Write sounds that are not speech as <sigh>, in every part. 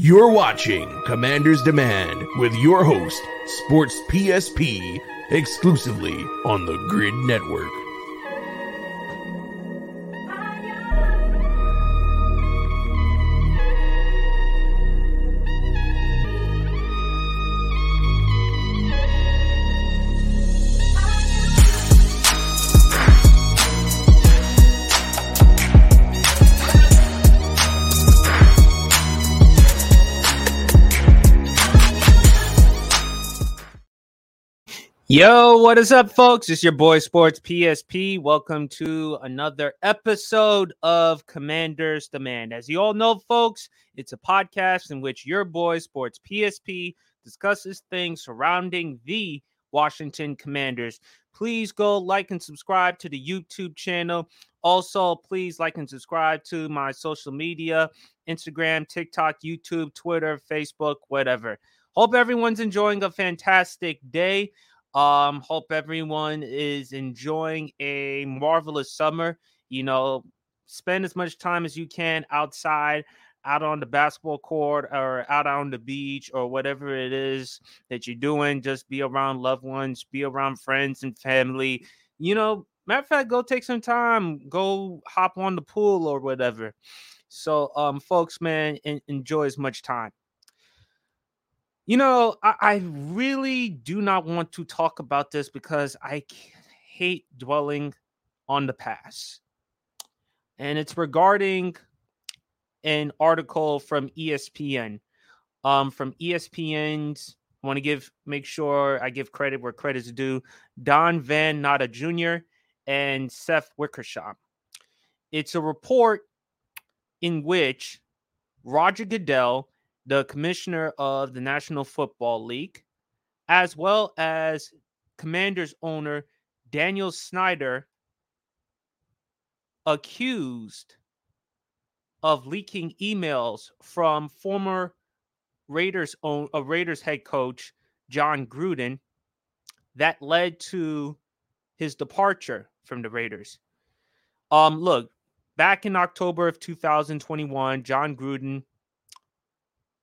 You're watching Commander's Demand with your host, Sports PSP, exclusively on the GRYD Network. Yo, what is up, folks? It's your boy Sports PSP. Welcome to another episode of Commanders Demand. As you all know, folks, it's a podcast in which your boy Sports PSP discusses things surrounding the Washington Commanders. Please go like and subscribe to the YouTube channel. Also, please like and subscribe to my social media Instagram, TikTok, YouTube, Twitter, Facebook, whatever. Hope everyone's enjoying a fantastic day. Um, hope everyone is enjoying a marvelous summer. You know, spend as much time as you can outside, out on the basketball court or out on the beach or whatever it is that you're doing. Just be around loved ones, be around friends and family. You know, matter of fact, go take some time, go hop on the pool or whatever. So, um, folks, man, enjoy as much time. You know, I, I, really do not want to talk about this because I hate dwelling on the past. And it's regarding an article from ESPN. Um, from ESPN's, I want to give make sure I give credit where credit is due. Don Van Natta Jr. and Seth Wickersham. It's a report in which Roger Goodell the commissioner of the National Football League, as well as Commanders owner Daniel Snyder, accused of leaking emails from former Raiders own uh, Raiders head coach Jon Gruden that led to his departure from the Raiders. Um look, back in October of 2021, Jon Gruden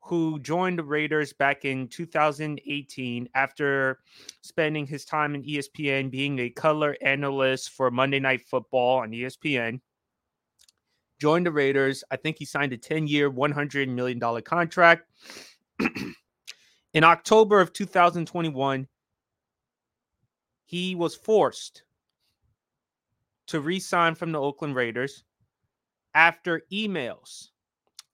who joined the Raiders back in 2018 after spending his time in ESPN being a color analyst for Monday Night Football on ESPN. Joined the Raiders. I think he signed a 10 year, $100 million contract. in October of 2021, he was forced to resign from the Oakland Raiders after emails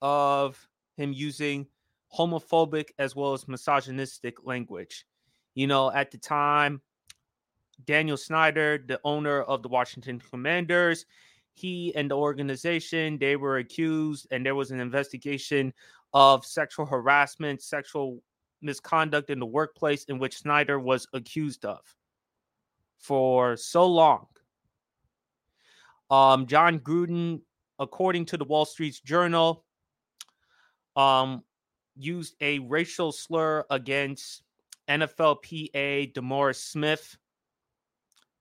of him using homophobic as well as misogynistic language. You know, at the time, Daniel Snyder, the owner of the Washington Commanders, he and the organization, they were accused and there was an investigation of sexual harassment, sexual misconduct in the workplace in which Snyder was accused of for so long. Um, Jon Gruden, according to the Wall Street Journal, um, used a racial slur against NFLPA DeMaurice Smith,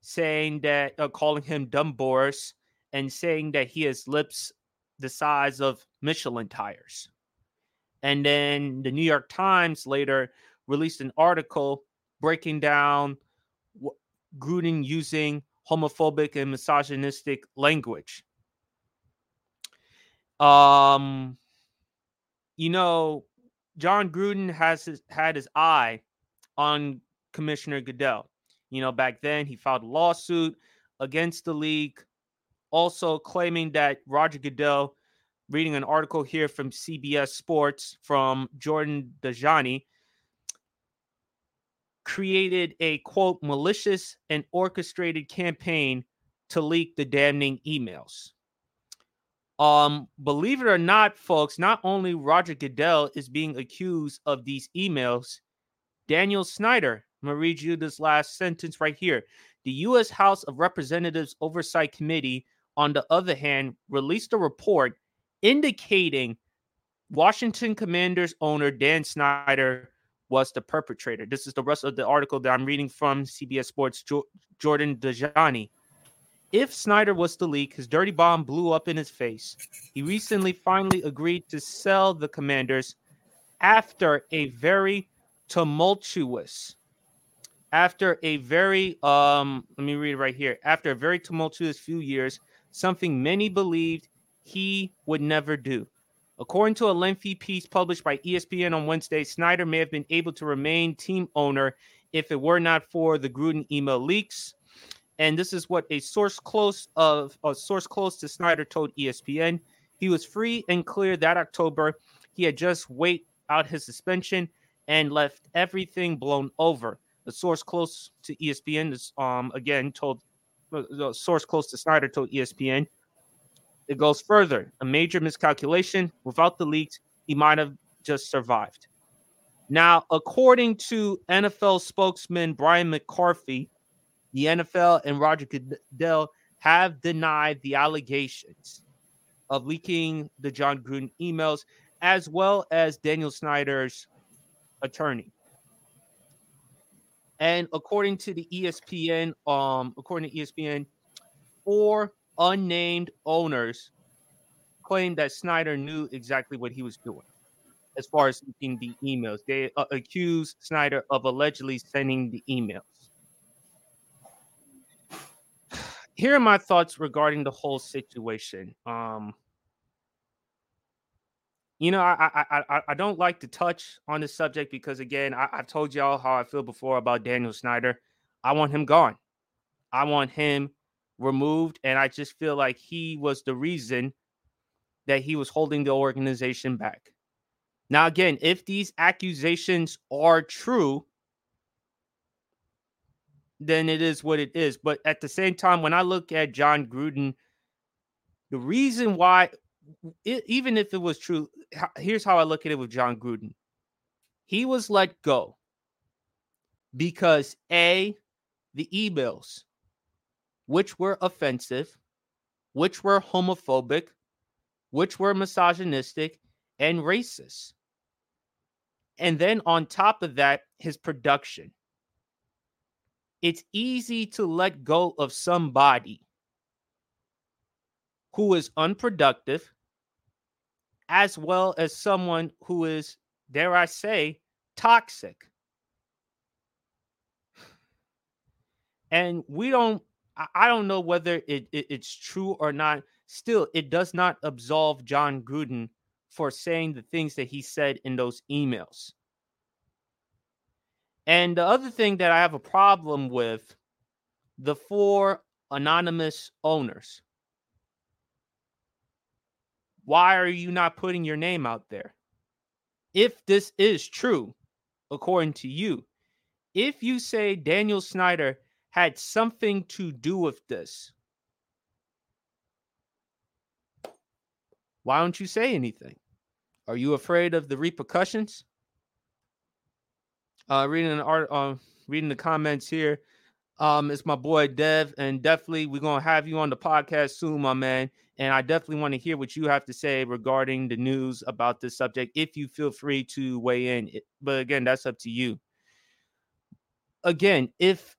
saying that, uh, calling him dumb Boris, and saying that he has lips the size of Michelin tires. And then the New York Times later released an article breaking down Gruden using homophobic and misogynistic language. Um, you know, Jon Gruden has his, had his eye on Commissioner Goodell. You know, back then he filed a lawsuit against the league, also claiming that Roger Goodell, reading an article here from CBS Sports from Jordan Dajani, created a quote malicious and orchestrated campaign to leak the damning emails. Um, believe it or not, folks, not only Roger Goodell is being accused of these emails, Daniel Snyder. I'm gonna read you this last sentence right here. The U.S. House of Representatives Oversight Committee, on the other hand, released a report indicating Washington Commanders owner Dan Snyder was the perpetrator. This is the rest of the article that I'm reading from CBS Sports jo- Jordan Dajani. If Snyder was to leak, his dirty bomb blew up in his face. He recently finally agreed to sell the commanders after a very tumultuous after a very um let me read right here. After a very tumultuous few years something many believed he would never do. According to a lengthy piece published by espn on wednesday snyder may have been able to remain team owner if it were not for the gruden email leaks and this is what a source close of a source close to snyder told espn he was free and clear that october he had just wait out his suspension and left everything blown over. The source close to ESPN is um again told uh, the source close to Snyder told ESPN. It goes further. A major miscalculation. Without the leaks, he might have just survived. Now, according to NFL spokesman Brian McCarthy, the NFL and Roger Goodell have denied the allegations of leaking the Jon Gruden emails, as well as Daniel Snyder's attorney. And according to the ESPN, um, according to ESPN, four unnamed owners claimed that Snyder knew exactly what he was doing as far as leaking the emails. They uh, accused Snyder of allegedly sending the emails. Here are my thoughts regarding the whole situation. Um, you know, I, I I I don't like to touch on the subject because again, I, I've told y'all how I feel before about Daniel Snyder. I want him gone. I want him removed, and I just feel like he was the reason that he was holding the organization back. Now, again, if these accusations are true, then it is what it is. But at the same time, when I look at Jon Gruden, the reason why it, even if it was true, here's how I look at it with Jon Gruden. He was let go because A, the emails, which were offensive, which were homophobic, which were misogynistic and racist. And then on top of that, his production. It's easy to let go of somebody who is unproductive, as well as someone who is, dare I say, toxic. And we don't, I don't know whether it, it, it's true or not. Still, it does not absolve Jon Gruden for saying the things that he said in those emails. And the other thing that I have a problem with the four anonymous owners why are you not putting your name out there? If this is true, according to you, if you say Daniel Snyder had something to do with this, why don't you say anything? Are you afraid of the repercussions? Uh, reading an art, uh, reading the comments here. Um, it's my boy Dev, and definitely we're gonna have you on the podcast soon, my man. And I definitely want to hear what you have to say regarding the news about this subject. If you feel free to weigh in, but again, that's up to you. Again, if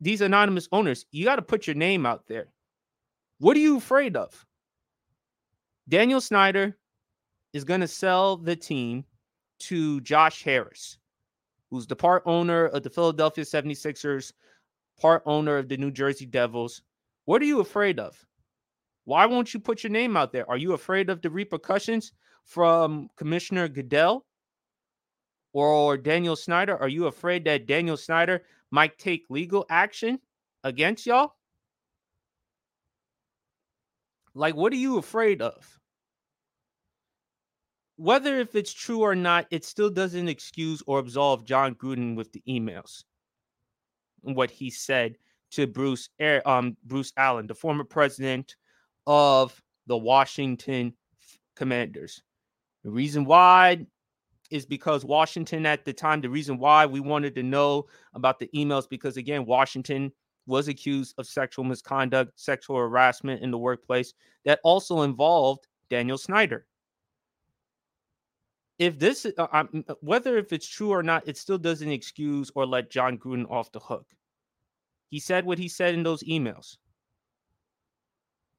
these anonymous owners, you got to put your name out there. What are you afraid of? Daniel Snyder is going to sell the team to Josh Harris, who's the part owner of the Philadelphia 76ers, part owner of the New Jersey Devils. What are you afraid of? Why won't you put your name out there? Are you afraid of the repercussions from Commissioner Goodell or Daniel Snyder? Are you afraid that Daniel Snyder might take legal action against y'all? Like, what are you afraid of? Whether if it's true or not, it still doesn't excuse or absolve Jon Gruden with the emails and what he said to Bruce um Bruce Allen, the former president of the Washington Commanders. The reason why is because Washington at the time, the reason why we wanted to know about the emails, because again, Washington was accused of sexual misconduct, sexual harassment in the workplace that also involved Daniel Snyder. If this, uh, whether if it's true or not, it still doesn't excuse or let Jon Gruden off the hook. He said what he said in those emails.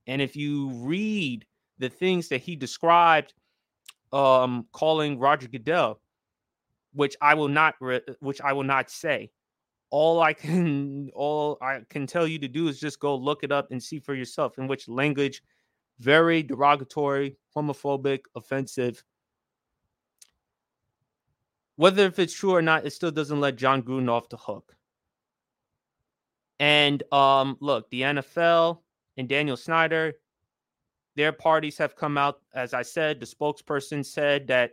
And if you read the things that he described um calling Roger Goodell, which I will not re- which I will not say. All I can <laughs> all I can tell you to do is just go look it up and see for yourself in which language very derogatory, homophobic, offensive. Whether if it's true or not, it still doesn't let Jon Gruden off the hook. And um, look, the NFL and Daniel Snyder, their parties have come out. As I said, the spokesperson said that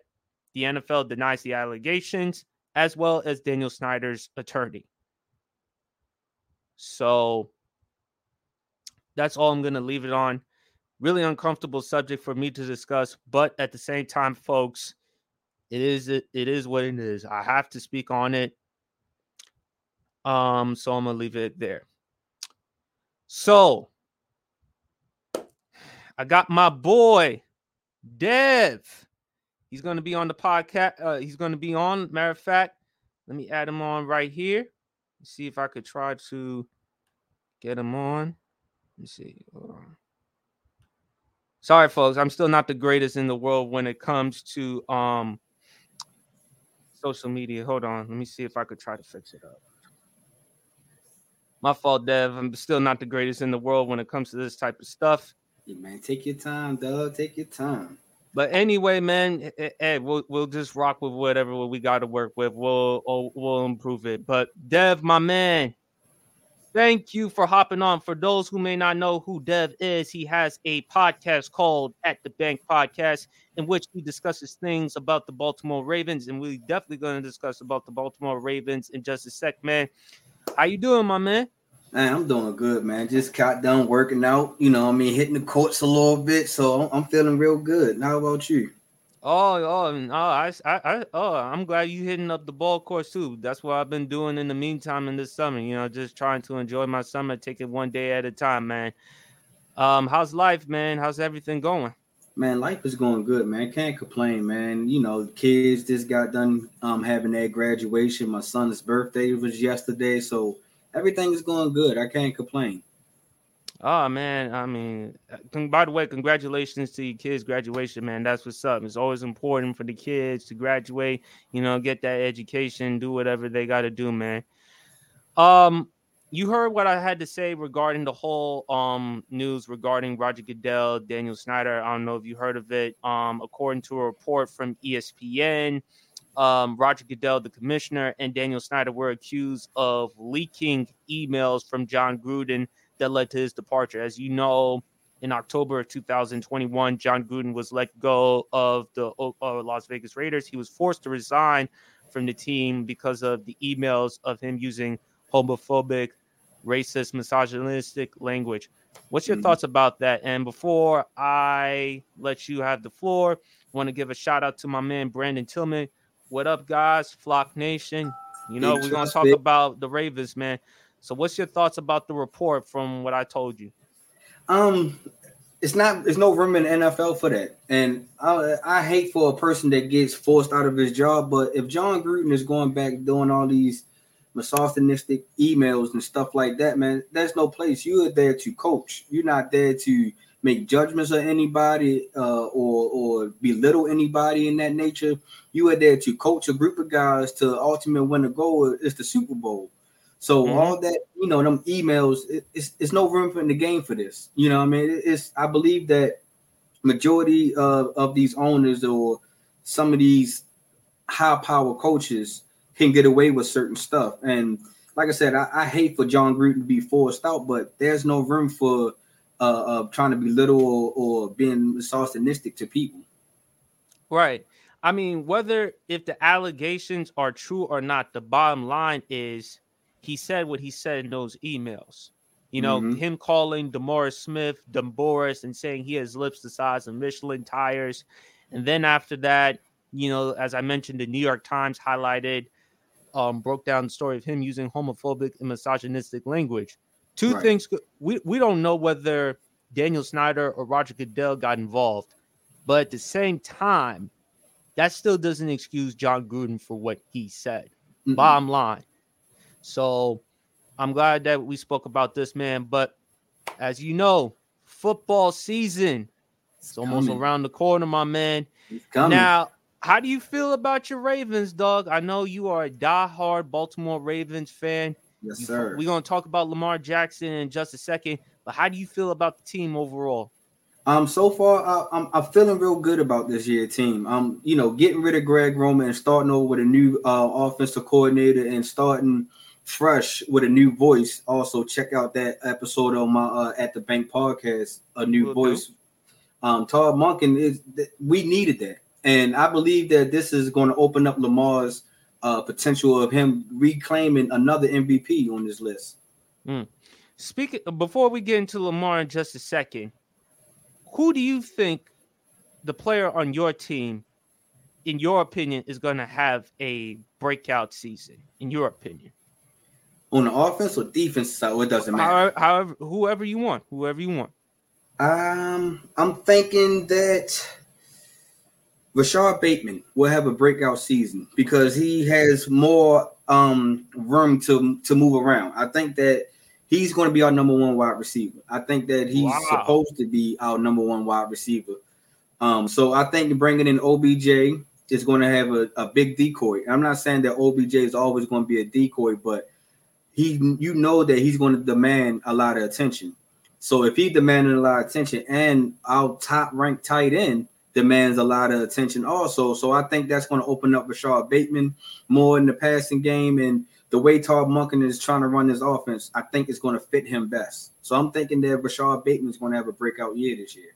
the NFL denies the allegations, as well as Daniel Snyder's attorney. So that's all I'm going to leave it on. Really uncomfortable subject for me to discuss, but at the same time, folks, it is it, it is what it is. I have to speak on it. Um, so I'm gonna leave it there. So I got my boy Dev. He's to be on the podcast. Uh, he's to be on. Matter of fact, let me add him on right here. See if I could try to get him on. Let's see. Sorry, folks. I'm still not the greatest in the world when it comes to um social media. Hold on. Let me see if I could try to fix it up. My fault, Dev. I'm still not the greatest in the world when it comes to this type of stuff. Yeah, man, take your time, dog. Take your time. But anyway, man, Ed, we'll we'll just rock with whatever we got to work with. We'll oh, we'll improve it. But Dev, my man, thank you for hopping on. For those who may not know who Dev is, he has a podcast called At the Bank Podcast, in which he discusses things about the Baltimore Ravens, and we're definitely going to discuss about the Baltimore Ravens in just a sec, man. How you doing, my man? Man, I'm doing good, man. Just got done working out. You know, I mean, hitting the courts a little bit, so I'm feeling real good. How about you? Oh, oh, oh, I, I, oh, I'm glad you hitting up the ball course too. That's what I've been doing in the meantime in this summer. You know, just trying to enjoy my summer, take it one day at a time, man. Um, how's life, man? How's everything going? Man, life is going good, man. Can't complain, man. You know, kids just got done um having their graduation. My son's birthday was yesterday, so everything is going good. I can't complain. Oh man, I mean, uh, by the way, congratulations to your kids' graduation, man. That's what's up. It's always important for the kids to graduate, you know, get that education, do whatever they got to do, man. Um, you heard what I had to say regarding the whole um news regarding Roger Goodell, Daniel Snyder. I don't know if you heard of it. Um, according to a report from ESPN, um, Roger Goodell, the commissioner, and Daniel Snyder were accused of leaking emails from Jon Gruden that led to his departure. As you know, in October of 2021, Jon Gruden was let go of the uh, Las Vegas Raiders. He was forced to resign from the team because of the emails of him using homophobic, racist, misogynistic language. What's your mm-hmm. thoughts about that? And before I let you have the floor, I want to give a shout out to my man Brandon Tillman. What up, guys? Flock Nation. You know, we're gonna talk about the Ravens, man. So, what's your thoughts about the report from what I told you? Um, it's not. There's no room in the NFL for that, and I, I hate for a person that gets forced out of his job. But if Jon Gruden is going back doing all these misogynistic emails and stuff like that, man, there's no place. You are there to coach. You're not there to make judgments of anybody uh, or or belittle anybody in that nature. You are there to coach a group of guys to ultimately win a goal. Is the Super Bowl. So mm-hmm. all that, you know, them emails, it, it's, it's no room in the game for this. You know, I mean, it, it's I believe that majority of, of these owners or some of these high power coaches can get away with certain stuff. And like I said, I, I hate for Jon Gruden to be forced out, but there's no room for uh, uh trying to be little or, or being misogynistic to people. Right. I mean, whether if the allegations are true or not, the bottom line is he said what he said in those emails. You know, mm-hmm. him calling DeMaurice Smith DeMoris and saying he has lips the size of Michelin tires. And then after that, you know, as I mentioned, the New York Times highlighted, um, broke down the story of him using homophobic and misogynistic language. Two right. things we, we don't know whether Daniel Snyder or Roger Goodell got involved, but at the same time, that still doesn't excuse Jon Gruden for what he said. Mm-hmm. Bottom line. So I'm glad that we spoke about this, man. But as you know, football season is almost around the corner, my man. Now, how do you feel about your Ravens, dog? I know you are a die-hard Baltimore Ravens fan. Yes, you, sir. We're gonna talk about Lamar Jackson in just a second, but how do you feel about the team overall? Um, so far, I, I'm I'm feeling real good about this year team. Um, you know, getting rid of Greg Roman and starting over with a new uh, offensive coordinator and starting fresh with a new voice. Also, check out that episode on my uh, at the bank podcast, a new will voice. Um, Todd Monken is we needed that, and I believe that this is going to open up Lamar's uh, potential of him reclaiming another MVP on this list. Mm. Speaking before we get into Lamar in just a second, who do you think the player on your team, in your opinion, is going to have a breakout season? In your opinion, on the offense or defense side, it doesn't matter. However, whoever you want, whoever you want. Um, I'm thinking that Rashod Bateman will have a breakout season because he has more um room to to move around. I think that he's going to be our number one wide receiver. I think that he's wow. supposed to be our number one wide receiver. Um, so I think bringing in OBJ is going to have a, a big decoy. I'm not saying that OBJ is always going to be a decoy, but he you know that he's going to demand a lot of attention. So if he demanded a lot of attention and our top ranked tight end demands a lot of attention also. So I think that's going to open up Rashod Bateman more in the passing game and the way Todd Monken is trying to run his offense, I think it's going to fit him best. So I'm thinking that Rashod Bateman is going to have a breakout year this year.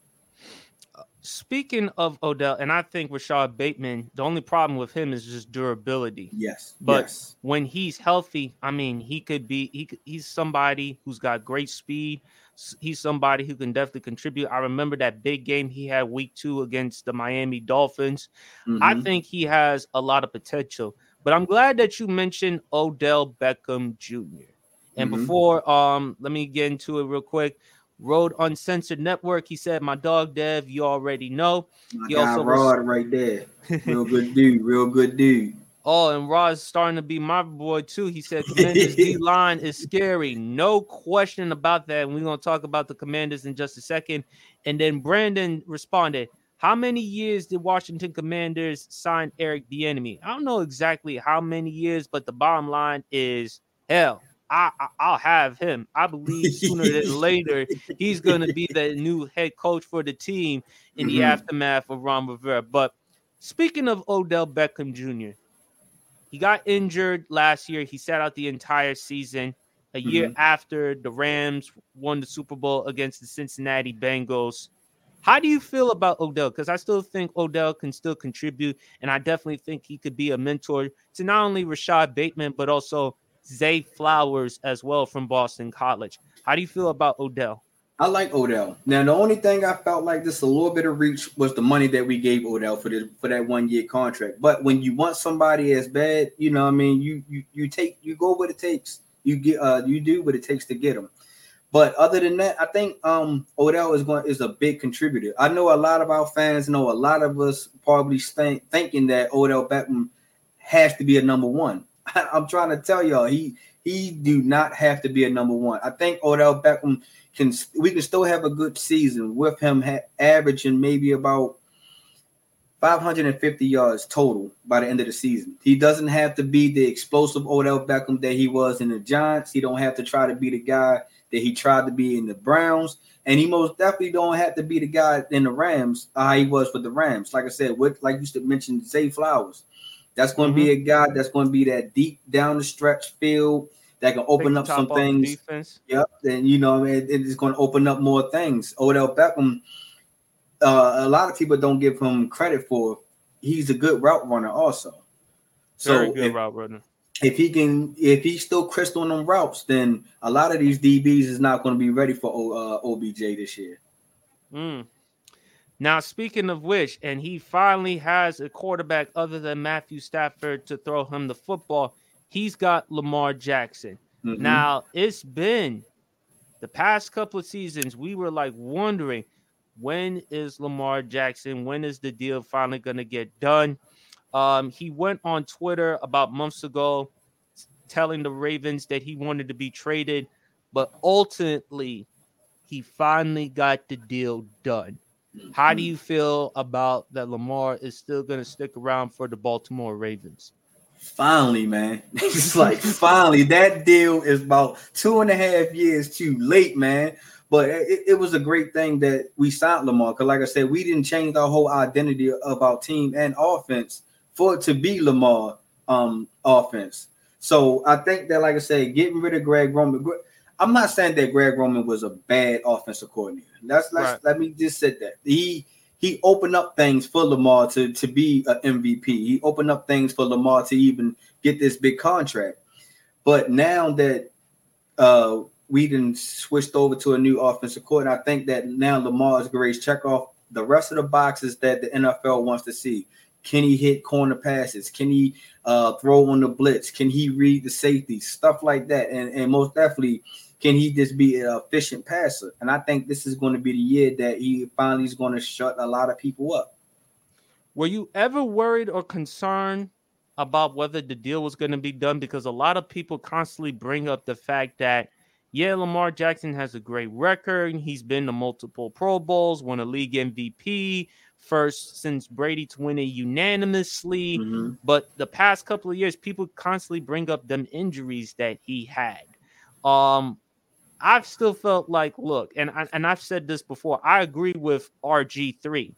Speaking of Odell, and I think Rashod Bateman, the only problem with him is just durability. Yes, but yes. when he's healthy, I mean, he could be he he's somebody who's got great speed. He's somebody who can definitely contribute. I remember that big game he had week two against the Miami Dolphins. Mm-hmm. I think he has a lot of potential. But I'm glad that you mentioned Odell Beckham Jr. And mm-hmm. before um, let me get into it real quick. Road Uncensored Network. He said, "My dog Dev, you already know." My he guy also Rod was... right there, real good dude, real good dude. <laughs> Oh, and Rod's starting to be my boy too. He said, "Commanders D <laughs> line is scary, no question about that." And we're gonna talk about the Commanders in just a second. And then Brandon responded, "How many years did Washington Commanders sign Eric Bieniemy? I don't know exactly how many years, but the bottom line is hell." I, I will have him. I believe sooner than <laughs> later he's going to be the new head coach for the team in mm-hmm. the aftermath of Ron Rivera. But speaking of Odell Beckham Jr., he got injured last year. He sat out the entire season. A mm-hmm. year after the Rams won the Super Bowl against the Cincinnati Bengals. How do you feel about Odell? Because I still think Odell can still contribute, and I definitely think he could be a mentor to not only Rashod Bateman but also Zay Flowers as well from Boston College. How do you feel about Odell? I like Odell. Now, the only thing I felt like this a little bit of reach was the money that we gave Odell for the for that one year contract. But when you want somebody as bad, you know, I mean, you you you take you go what it takes. You get uh you do what it takes to get them. But other than that, I think um Odell is going is a big contributor. I know a lot of our fans know a lot of us probably think, thinking that Odell Beckham has to be a number one. <laughs> I'm trying to tell y'all he he do not have to be a number one. I think Odell Beckham can we can still have a good season with him ha- averaging maybe about 550 yards total by the end of the season. He doesn't have to be the explosive Odell Beckham that he was in the Giants. He don't have to try to be the guy that he tried to be in the Browns, and he most definitely don't have to be the guy in the Rams. Uh, he was for the Rams. Like I said, with like you mentioned, Zay Flowers. That's going to mm-hmm. be a guy that's going to be that deep down the stretch field that can open up some things. Defense. Yep, and you know, it, it's going to open up more things. Odell Beckham, uh, a lot of people don't give him credit for. He's a good route runner, also. Very so good if, route runner. If he can, if he's still crystal on them routes, then a lot of these DBs is not going to be ready for uh, OBJ this year. Mm. Now, speaking of which, and he finally has a quarterback other than Matthew Stafford to throw him the football he's got Lamar Jackson. Mm-hmm. Now, it's been the past couple of seasons, we were like wondering when is Lamar Jackson, when is the deal finally going to get done? Um, he went on Twitter about months ago telling the Ravens that he wanted to be traded, but ultimately, he finally got the deal done. How do mm-hmm. you feel about that Lamar is still going to stick around for the Baltimore Ravens? Finally, man. <laughs> it's like finally that deal is about two and a half years too late, man. But it, it was a great thing that we signed Lamar because, like I said, we didn't change our whole identity of our team and offense for it to be Lamar um offense. So I think that, like I said, getting rid of Greg Roman. I'm not saying that Greg Roman was a bad offensive coordinator. That's, that's right. let me just say that he he opened up things for Lamar to, to be an MVP. He opened up things for Lamar to even get this big contract. But now that uh, we didn't switched over to a new offensive coordinator, I think that now Lamar is great. Check off the rest of the boxes that the NFL wants to see. Can he hit corner passes? Can he uh, throw on the blitz? Can he read the safety? Stuff like that. And, and most definitely – can he just be an efficient passer? And I think this is going to be the year that he finally is going to shut a lot of people up. Were you ever worried or concerned about whether the deal was going to be done? Because a lot of people constantly bring up the fact that, yeah, Lamar Jackson has a great record. He's been to multiple Pro Bowls, won a league MVP, first since Brady to win it unanimously. Mm-hmm. But the past couple of years, people constantly bring up them injuries that he had. Um, I've still felt like, look, and I, and I've said this before. I agree with RG three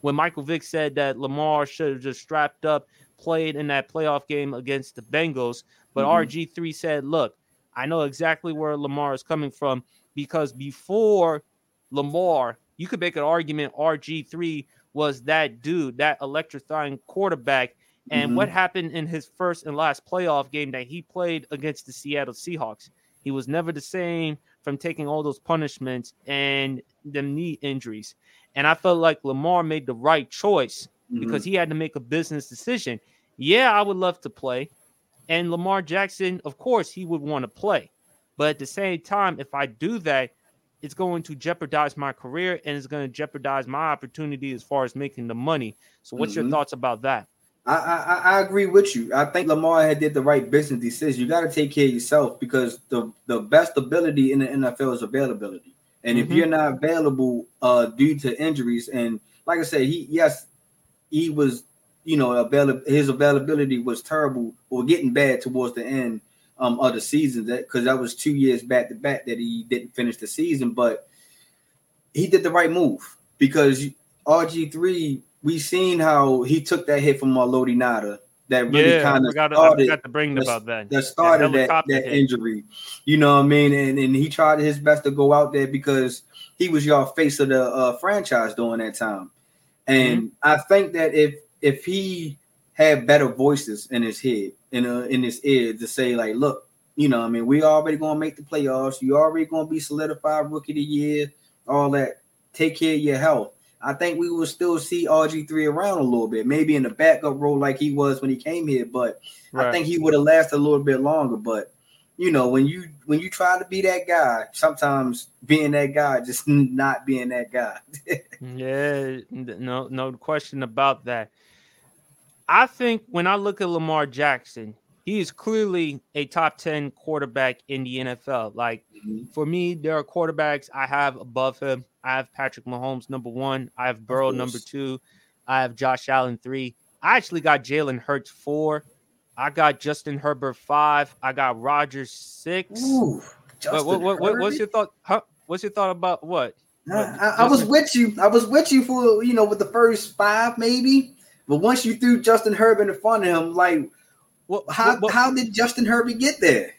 when Michael Vick said that Lamar should have just strapped up, played in that playoff game against the Bengals. But mm-hmm. RG three said, look, I know exactly where Lamar is coming from because before Lamar, you could make an argument RG three was that dude, that electrifying quarterback. And mm-hmm. what happened in his first and last playoff game that he played against the Seattle Seahawks? He was never the same from taking all those punishments and the knee injuries. And I felt like Lamar made the right choice mm-hmm. because he had to make a business decision. Yeah, I would love to play. And Lamar Jackson, of course, he would want to play. But at the same time, if I do that, it's going to jeopardize my career and it's going to jeopardize my opportunity as far as making the money. So, what's mm-hmm. your thoughts about that? I, I, I agree with you. I think Lamar had did the right business decision. You got to take care of yourself because the the best ability in the NFL is availability. And mm-hmm. if you're not available uh, due to injuries, and like I said, he yes, he was you know avail- his availability was terrible or getting bad towards the end um, of the season. That because that was two years back to back that he didn't finish the season, but he did the right move because RG three we seen how he took that hit from Haloti Ngata that really yeah, kind of started. I to bring about that. That started that, that, that injury. You know what I mean? And, and he tried his best to go out there because he was your face of the uh, franchise during that time. And mm-hmm. I think that if if he had better voices in his head, in uh, in his ear to say like, look, you know, I mean, we already gonna make the playoffs. You already gonna be solidified rookie of the year, all that. Take care of your health. I think we will still see RG3 around a little bit, maybe in the backup role like he was when he came here, but right. I think he would have lasted a little bit longer. But you know, when you when you try to be that guy, sometimes being that guy just <laughs> not being that guy. <laughs> yeah, no, no question about that. I think when I look at Lamar Jackson, he is clearly a top 10 quarterback in the NFL. Like mm-hmm. for me, there are quarterbacks I have above him. I have Patrick Mahomes number one. I have Burrow number two. I have Josh Allen three. I actually got Jalen Hurts four. I got Justin Herbert five. I got Rodgers six. Ooh, what, what, what, what's your thought? Huh? What's your thought about what? I, I, was with you. I was with you for you know with the first five maybe, but once you threw Justin Herbert in front of him, like, well, how how did Justin Herbert get there?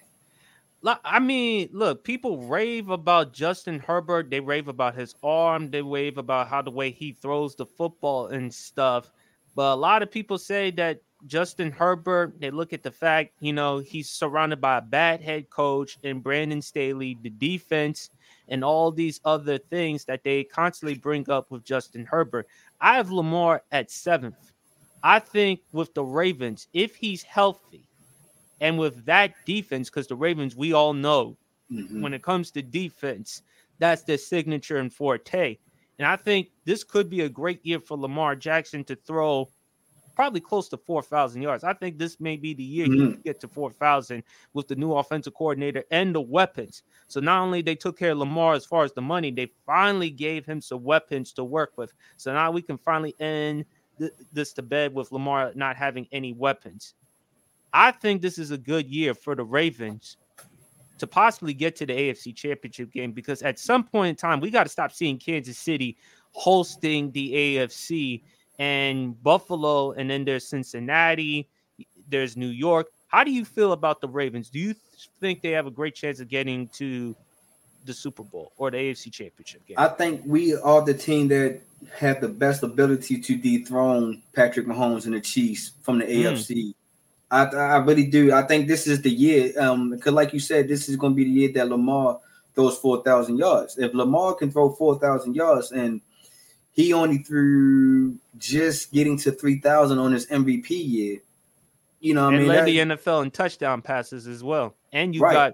I mean, look, people rave about Justin Herbert. They rave about his arm. They rave about how the way he throws the football and stuff. But a lot of people say that Justin Herbert, they look at the fact, you know, he's surrounded by a bad head coach and Brandon Staley, the defense, and all these other things that they constantly bring up with Justin Herbert. I have Lamar at seventh. I think with the Ravens, if he's healthy, and with that defense, because the Ravens, we all know mm-hmm. when it comes to defense, that's their signature and forte. And I think this could be a great year for Lamar Jackson to throw probably close to 4,000 yards. I think this may be the year mm-hmm. he can get to 4,000 with the new offensive coordinator and the weapons. So not only they took care of Lamar as far as the money, they finally gave him some weapons to work with. So now we can finally end th- this to bed with Lamar not having any weapons. I think this is a good year for the Ravens to possibly get to the AFC Championship game because at some point in time, we got to stop seeing Kansas City hosting the AFC and Buffalo, and then there's Cincinnati, there's New York. How do you feel about the Ravens? Do you think they have a great chance of getting to the Super Bowl or the AFC Championship game? I think we are the team that have the best ability to dethrone Patrick Mahomes and the Chiefs from the mm. AFC. I, I really do. I think this is the year. Um, because like you said, this is going to be the year that Lamar throws four thousand yards. If Lamar can throw four thousand yards, and he only threw just getting to three thousand on his MVP year, you know, what I and mean, led that, the NFL in touchdown passes as well. And you right. got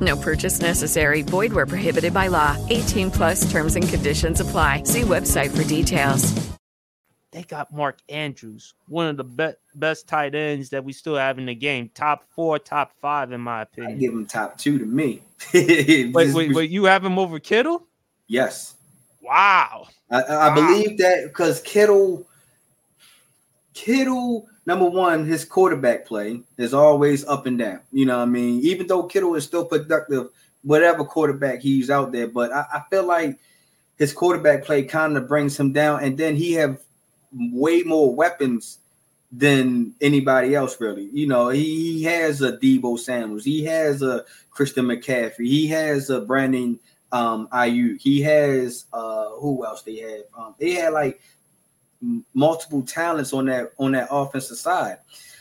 No purchase necessary. Void where prohibited by law. 18 plus terms and conditions apply. See website for details they got Mark Andrews, one of the be- best tight ends that we still have in the game. Top four, top five, in my opinion. I give him top two to me. <laughs> wait, wait, wait, you have him over Kittle? Yes. Wow. I, I wow. believe that because Kittle, Kittle, number one, his quarterback play is always up and down. You know what I mean? Even though Kittle is still productive, whatever quarterback he's out there, but I, I feel like his quarterback play kind of brings him down, and then he have way more weapons than anybody else, really. You know, he, he has a Deebo Samuels, he has a Christian McCaffrey, he has a Brandon um Aiyuk, he has uh who else they have? Um, they had like multiple talents on that on that offensive side.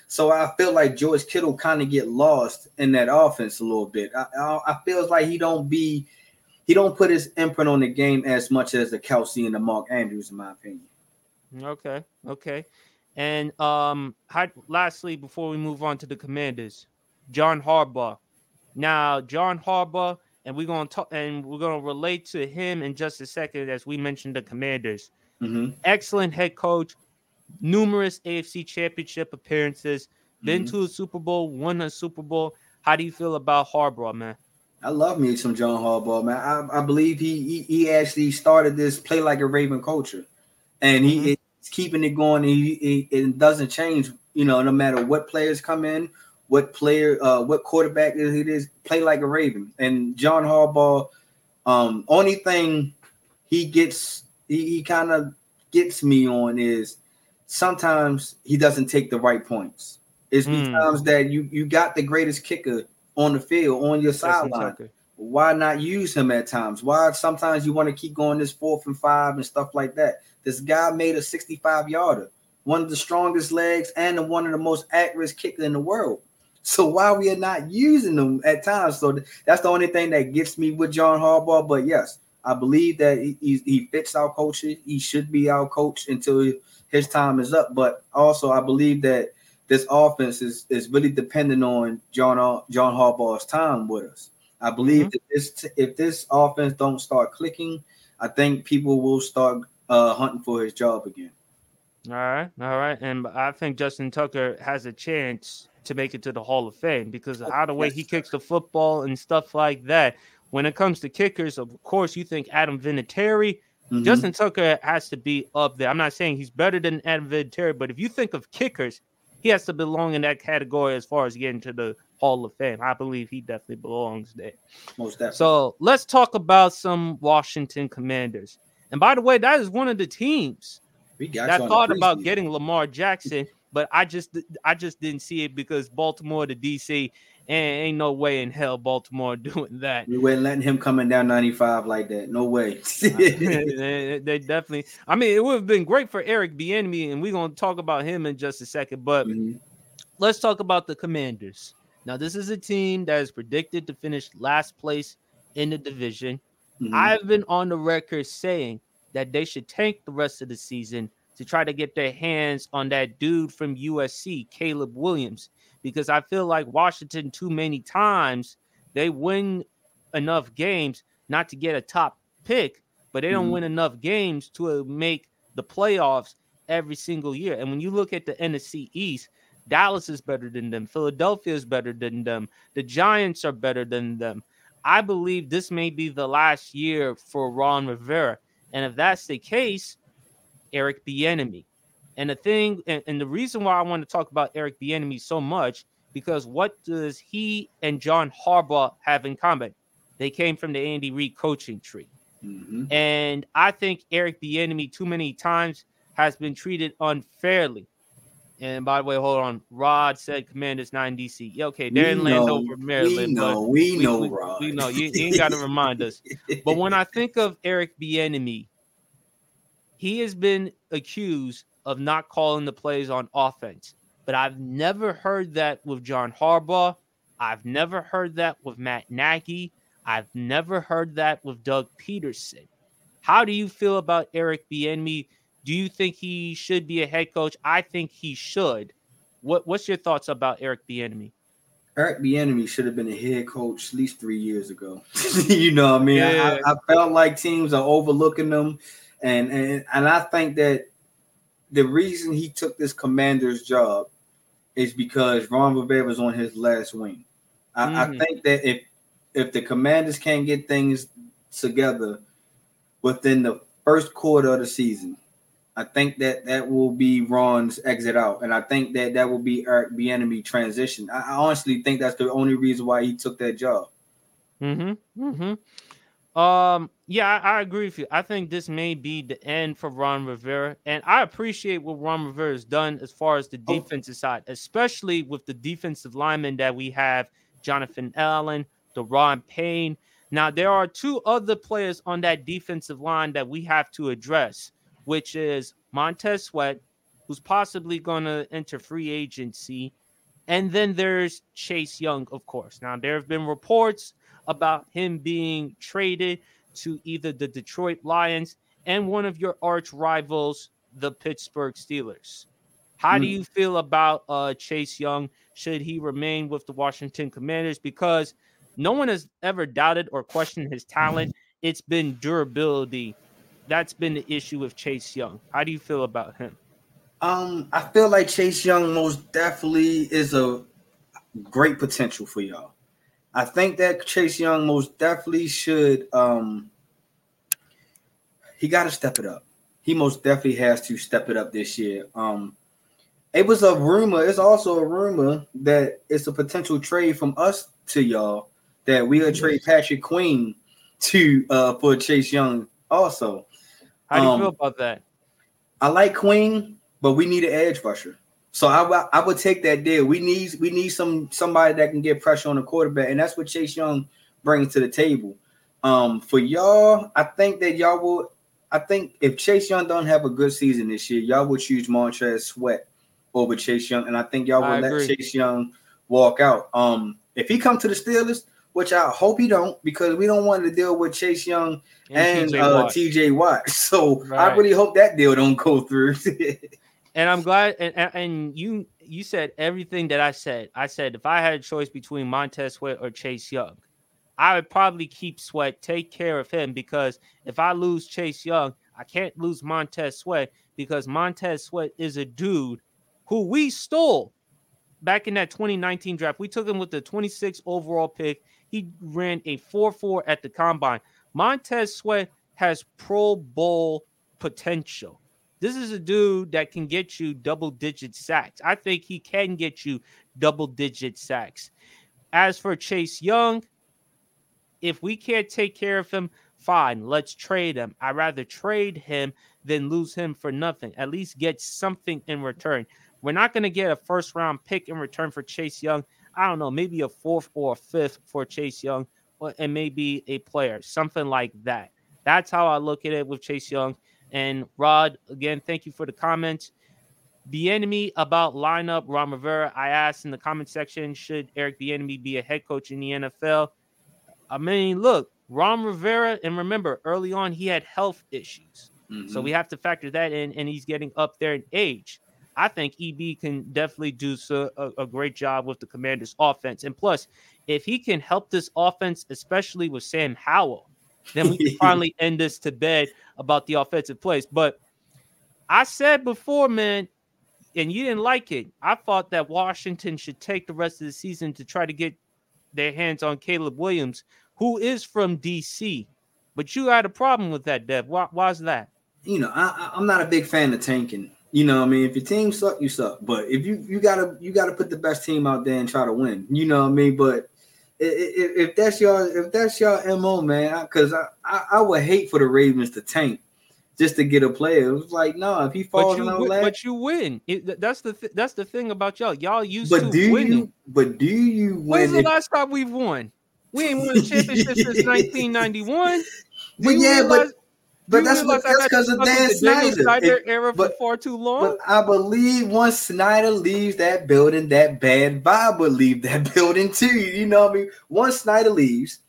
So I feel like George Kittle kind of get lost in that offense a little bit. I, I, I feels like he don't be he don't put his imprint on the game as much as the Kelce and the Mark Andrews, in my opinion. Okay, okay. And um, how, lastly, before we move on to the Commanders, John Harbaugh. Now, John Harbaugh, and we're gonna talk, and we're gonna relate to him in just a second as we mentioned the Commanders. Mm-hmm. Excellent head coach, numerous AFC Championship appearances, mm-hmm. been to a Super Bowl, won a Super Bowl. How do you feel about Harbaugh, man? I love me some John Harbaugh, man. I, I believe he, he, he actually started this play like a Raven culture and he mm-hmm. is keeping it going. He, he, it doesn't change. You know, no matter what players come in, what player, uh, what quarterback it is, play like a Raven. And John Harbaugh, um, only thing he gets, he, he kind of gets me on is sometimes he doesn't take the right points. It's mm. times that you you got the greatest kicker on the field on your sideline. why not use him at times? Why sometimes you want to keep going this fourth and five and stuff like that? This guy made a 65 yarder, one of the strongest legs and one of the most accurate kickers in the world. So why we are not using them at times? So that's the only thing that gets me with John Harbaugh. But yes, I believe that he, he fits our coach. He should be our coach until his time is up. But also, I believe that this offense is, is really dependent on John John Harbaugh's time with us. I believe mm-hmm. if this if this offense don't start clicking, I think people will start uh, hunting for his job again. All right, all right, and I think Justin Tucker has a chance to make it to the Hall of Fame because of how the way he kicks the football and stuff like that. When it comes to kickers, of course, you think Adam Vinatieri. Mm-hmm. Justin Tucker has to be up there. I'm not saying he's better than Adam Vinatieri, but if you think of kickers, he has to belong in that category as far as getting to the Hall of Fame. I believe he definitely belongs there. Most definitely. So let's talk about some Washington Commanders. And by the way, that is one of the teams that thought about getting Lamar Jackson but I just I just didn't see it because Baltimore to DC and ain't no way in hell Baltimore <laughs> doing that. We weren't letting him coming down 95 like that. No way. <laughs> they, they, definitely. I mean, it would have been great for Eric Bieniemy, and we're gonna talk about him in just a second. But mm-hmm. let's talk about the Commanders. Now, this is a team that is predicted to finish last place in the division. Mm-hmm. I've been on the record saying that they should tank the rest of the season to try to get their hands on that dude from USC, Caleb Williams, because I feel like Washington too many times they win enough games not to get a top pick, but they don't mm-hmm. win enough games to make the playoffs every single year. And when you look at the NFC East, Dallas is better than them, Philadelphia is better than them, the Giants are better than them. I believe this may be the last year for Ron Rivera. And if that's the case, Eric Bieniemy. And the thing, and, and the reason why I want to talk about Eric Bieniemy so much, because what does he and John Harbaugh have in common? They came from the Andy Reid coaching tree. Mm-hmm. And I think Eric Bieniemy too many times has been treated unfairly. And by the way, hold on. Rod said Commanders nine DC. Okay, Darren lands over Maryland. We know, we know, we, Rod. We know. You, you ain't got to remind us. But when I think of Eric Bieniemy, he has been accused of not calling the plays on offense, but I've never heard that with John Harbaugh. I've never heard that with Matt Nagy. I've never heard that with Doug Pederson. How do you feel about Eric Bieniemy? Do you think he should be a head coach? I think he should. What What's your thoughts about Eric Bieniemy? Eric Bieniemy should have been a head coach at least three years ago. <laughs> you know, what I mean, yeah. I, I, felt like teams are overlooking them and and and I think that the reason he took this commander's job is because Ron Rivera was on his last wing. I, mm-hmm. I think that if if the commanders can't get things together within the first quarter of the season, I think that that will be Ron's exit out, and I think that that will be Eric Bieniemy transition. I, I honestly think that's the only reason why he took that job. Hmm. Hmm. Um, yeah, I, I, agree with you. I think this may be the end for Ron Rivera, and I appreciate what Ron Rivera has done as far as the oh. defensive oh. side, especially with the defensive linemen that we have: Jonathan Allen, Daron Payne. Now, there are two other players on that defensive line that we have to address, which is Montez Sweat, who's possibly going to enter free agency, and then there's Chase Young, of course. Now, there have been reports about him being traded to either the Detroit Lions and one of your arch rivals, the Pittsburgh Steelers. How mm. do hmm. you feel about uh, Chase Young? Should he remain with the Washington Commanders? Because no one has ever doubted or questioned his talent. It's been durability. That's been the issue with Chase Young. How do you feel about him? Um, I feel like Chase Young most definitely is a great potential for y'all. I think that Chase Young most definitely should. Um, he got to step it up. He most definitely has to step it up this year. Um, it was a rumor. It's also a rumor that it's a potential trade from us to y'all that we'll trade Patrick Queen to uh for Chase Young. Also, how do you um, feel about that? I like Queen, but we need an edge rusher. So I, I would take that deal. We need we need some somebody that can get pressure on the quarterback, and that's what Chase Young brings to the table. Um, for y'all, I think that y'all will. I think if Chase Young don't have a good season this year, y'all would choose Montez Sweat over Chase Young, and I think y'all will let Chase Young walk out. Um, if he come to the Steelers, which I hope he don't, because we don't want to deal with Chase Young and, and TJ, uh, Watt. TJ Watt. <laughs> So right. I really hope that deal don't go through. <laughs> and I'm glad. And, and you you said everything that I said. I said if I had a choice between Montez Sweat or Chase Young, I would probably keep Sweat, take care of him because if I lose Chase Young, I can't lose Montez Sweat because Montez Sweat is a dude who we stole back in that 2019 draft. We took him with the 26th overall pick. He ran a 4 4 at the combine. Montez Sweat has Pro Bowl potential. This is a dude that can get you double digit sacks. I think he can get you double digit sacks. As for Chase Young, if we can't take care of him, fine, let's trade him. I'd rather trade him than lose him for nothing. At least get something in return. We're not going to get a first round pick in return for Chase Young. I don't know, maybe a fourth or a fifth for Chase Young, and maybe a player, something like that. That's how I look at it with Chase Young. And Rod, again, thank you for the comments. Bieniemy about lineup, Ron Rivera. I asked in the comment section, should Eric Bieniemy be a head coach in the NFL? I mean, look, Ron Rivera, and remember, early on he had health issues, mm-hmm. so we have to factor that in, and he's getting up there in age. I think EB can definitely do so, a, a, great job with the Commanders' offense. And plus, if he can help this offense, especially with Sam Howell, then we can <laughs> finally end this to bed about the offensive plays. But I said before, man, and you didn't like it. I thought that Washington should take the rest of the season to try to get their hands on Caleb Williams, who is from DC. But you had a problem with that, Dev. Why, why's that? You know, I, I'm not a big fan of tanking. You know, I mean, if your team suck, you suck. But if you you gotta you gotta put the best team out there and try to win. You know what I mean? But if, if that's your if that's y'all mo, man, because I, I, I would hate for the Ravens to tank just to get a player. It was like, no, if he falls but you, win, but you win. It, that's the th- that's the thing about y'all. Y'all used but to do winning. You, but do you win? When's the last time we've won? We ain't won a championship since <laughs> 1991. But yeah, but but that's what, that's because of Dan Snyder. Snyder it, era but, for far too long. But I believe once Snyder leaves that building, that bad vibe will leave that <laughs> building too. You know what I mean? Once Snyder leaves,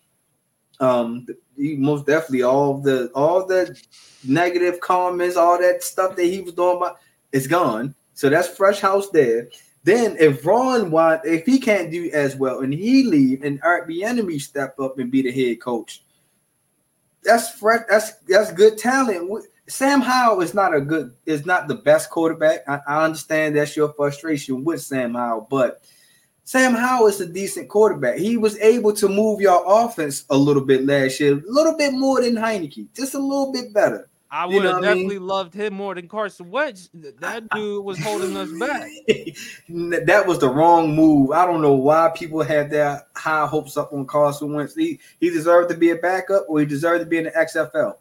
um, most definitely all the all the negative comments, all that stuff that he was doing about is gone. So that's fresh house there. Then if Ron want, if he can't do as well and he leave and Eric Bieniemy step up and be the head coach, that's fresh. That's that's good talent. Sam Howell is not a good is not the best quarterback. I, I, understand that's your frustration with Sam Howell, but Sam Howell is a decent quarterback. He was able to move your offense a little bit last year, a little bit more than Heinicke, just a little bit better. I would have definitely mean? loved him more than Carson Wentz. That dude was holding us back. <laughs> that was the wrong move. I don't know why people had their high hopes up on Carson Wentz. He, he deserved to be a backup or he deserved to be in the XFL.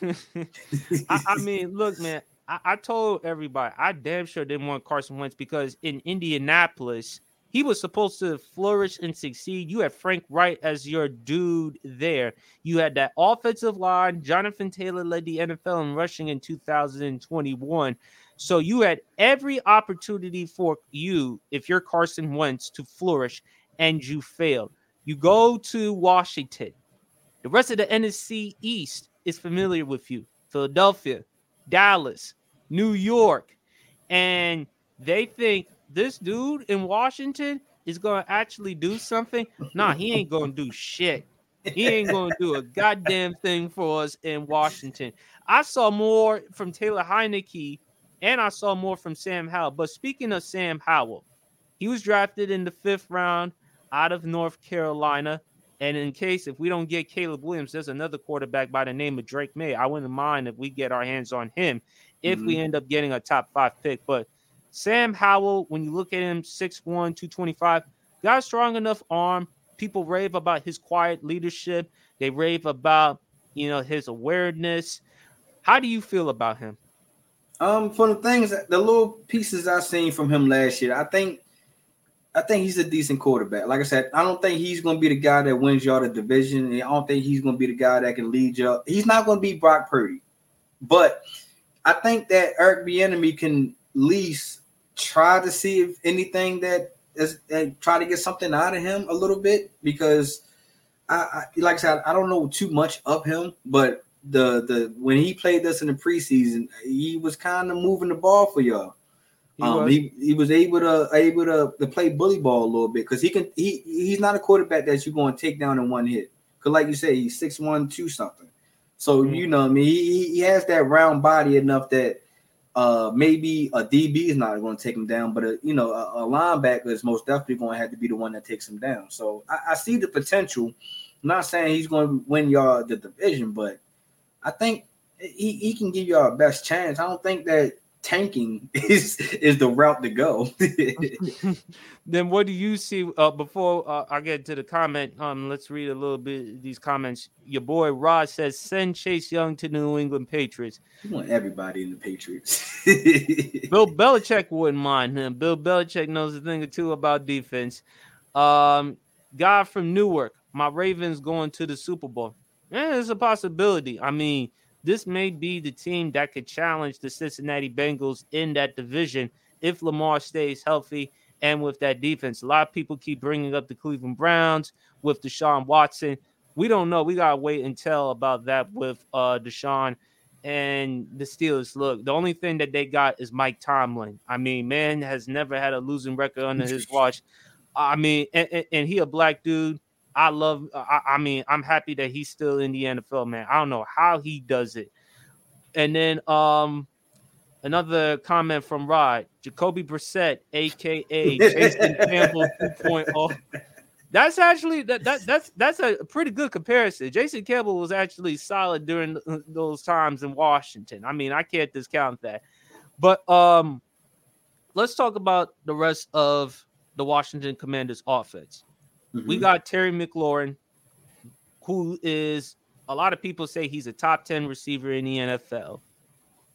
<laughs> I, I, mean, look, man, I, I told everybody I damn sure didn't want Carson Wentz because in Indianapolis – he was supposed to flourish and succeed. You had Frank Reich as your dude there. You had that offensive line. Jonathan Taylor led the NFL in rushing in 2021. So you had every opportunity for you, if you're Carson Wentz, to flourish, and you failed. You go to Washington. The rest of the NFC East is familiar with you. Philadelphia, Dallas, New York, and they think this dude in Washington is going to actually do something, nah, he ain't going to do shit. He ain't going to do a goddamn thing for us in Washington. I saw more from Taylor Heinicke and I saw more from Sam Howell. But speaking of Sam Howell, he was drafted in the fifth round out of North Carolina. And in case if we don't get Caleb Williams, there's another quarterback by the name of Drake Maye. I wouldn't mind if we get our hands on him if mm-hmm. we end up getting a top five pick. But Sam Howell, when you look at him, 6'1, 225, got a strong enough arm. People rave about his quiet leadership. They rave about, you know, his awareness. How do you feel about him? Um, from the things, the little pieces I've seen from him last year, I think I think he's a decent quarterback. Like I said, I don't think he's going to be the guy that wins y'all the division. I don't think he's going to be the guy that can lead y'all. He's not going to be Brock Purdy, but I think that Eric Bieniemy can at least try to see if anything that is and try to get something out of him a little bit because I, I like I said I don't know too much of him, but the the when he played this in the preseason, he was kind of moving the ball for y'all. He, um, was. he he was able to able to, to play bully ball a little bit because he can he he's not a quarterback that you're going to take down in one hit. Because like you say, he's six one two something. So mm-hmm. you know, I mean, he, he has that round body enough that uh maybe a DB is not going to take him down, but a, you know, a, a, linebacker is most definitely going to have to be the one that takes him down. So I, I see the potential. I'm not saying he's going to win y'all the division, but I think he, he can give y'all a best chance. I don't think that tanking is is the route to go. <laughs> then what do you see? Uh, before uh, I get to the comment, um, let's read a little bit these comments. Your boy Rod says, "Send Chase Young to New England Patriots." You want everybody in the Patriots. <laughs> Bill Belichick wouldn't mind him. Bill Belichick knows a thing or two about defense. Um, guy from Newark, my Ravens going to the Super Bowl. Yeah, it's a possibility. I mean this may be the team that could challenge the Cincinnati Bengals in that division if Lamar stays healthy and with that defense. A lot of people keep bringing up the Cleveland Browns with Deshaun Watson. We don't know. We gotta wait and tell about that with uh Deshaun and the Steelers. Look, the only thing that they got is Mike Tomlin. I mean, man has never had a losing record under his watch. I mean, and, and he a black dude. I love. I, I, mean, I'm happy that he's still in the NFL, man. I don't know how he does it. And then, um, another comment from Rod Jacoby Brissett, aka <laughs> Jason Campbell 2.0. That's actually that, that that's that's a pretty good comparison. Jason Campbell was actually solid during those times in Washington. I mean, I can't discount that. But um, let's talk about the rest of the Washington Commanders offense. Mm-hmm. We got Terry McLaurin, who is a lot of people say he's a top 10 receiver in the NFL.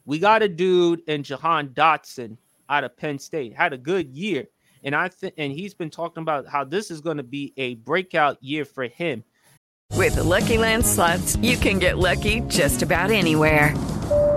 We got a dude in Jahan Dotson out of Penn State, had a good year. And I think and he's been talking about how this is going to be a breakout year for him. With the Lucky Land slots, you can get lucky just about anywhere.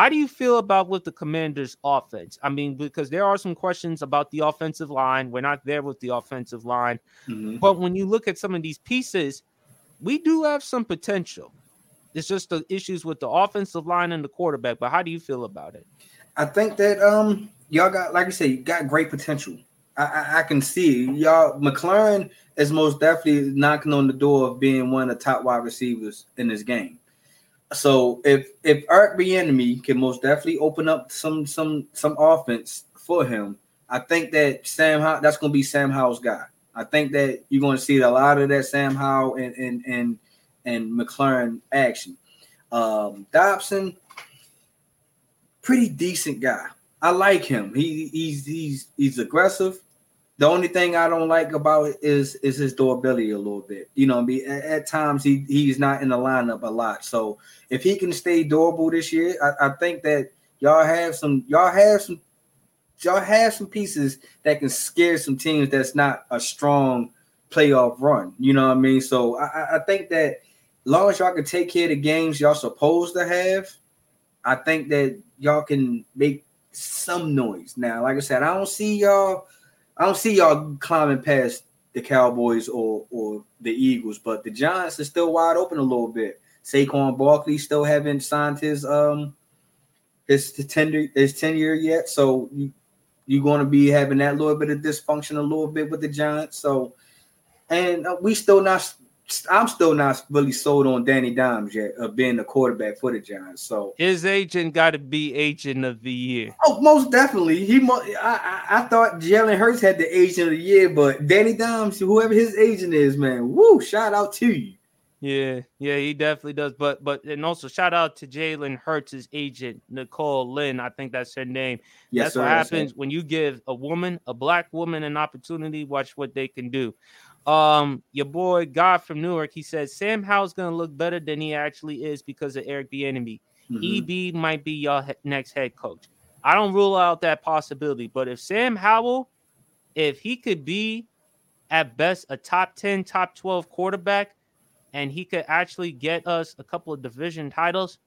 How do you feel about with the Commanders' offense? I mean, because there are some questions about the offensive line. We're not there with the offensive line. Mm-hmm. But when you look at some of these pieces, we do have some potential. It's just the issues with the offensive line and the quarterback. But how do you feel about it? I think that um y'all got, like I said, you got great potential. I, I, I can see y'all. McLaurin is most definitely knocking on the door of being one of the top wide receivers in this game. So if if Eric Bieniemy can most definitely open up some some some offense for him, I think that Sam How that's going to be Sam Howell's guy. I think that you're going to see a lot of that Sam Howell and and and and McLaurin action. Um, Dotson, pretty decent guy. I like him. He he's he's he's aggressive. The only thing I don't like about it is is his durability a little bit. You know, I mean, at, at, times he he's not in the lineup a lot. So if he can stay durable this year, I, I think that y'all have some y'all have some y'all have some pieces that can scare some teams that's not a strong playoff run. You know what I mean? So I, I think that long as y'all can take care of the games y'all supposed to have, I think that y'all can make some noise. Now, like I said, I don't see y'all I don't see y'all climbing past the Cowboys or or the Eagles, but the Giants are still wide open a little bit. Saquon Barkley still haven't signed his um his tender his tenure yet, so you, you're going to be having that little bit of dysfunction a little bit with the Giants. So, and uh, we still not I'm still not really sold on Danny Dimes yet of being the quarterback for the Giants. So his agent got to be agent of the year. Oh, most definitely. He, I, I, I thought Jalen Hurts had the agent of the year, but Danny Dimes, whoever his agent is, man, woo! Shout out to you. Yeah, yeah, he definitely does. But but and also shout out to Jalen Hurts' agent, Nicole Lynn. I think that's her name. Yes, that's sir, what happens when you give a woman, a black woman, an opportunity. Watch what they can do. Um, your boy God from Newark, he says Sam Howell's gonna look better than he actually is because of Eric Bieniemy. Mhm. EB might be your he- next head coach. I don't rule out that possibility, but if Sam Howell, if he could be at best a top 10, top 12 quarterback, and he could actually get us a couple of division titles,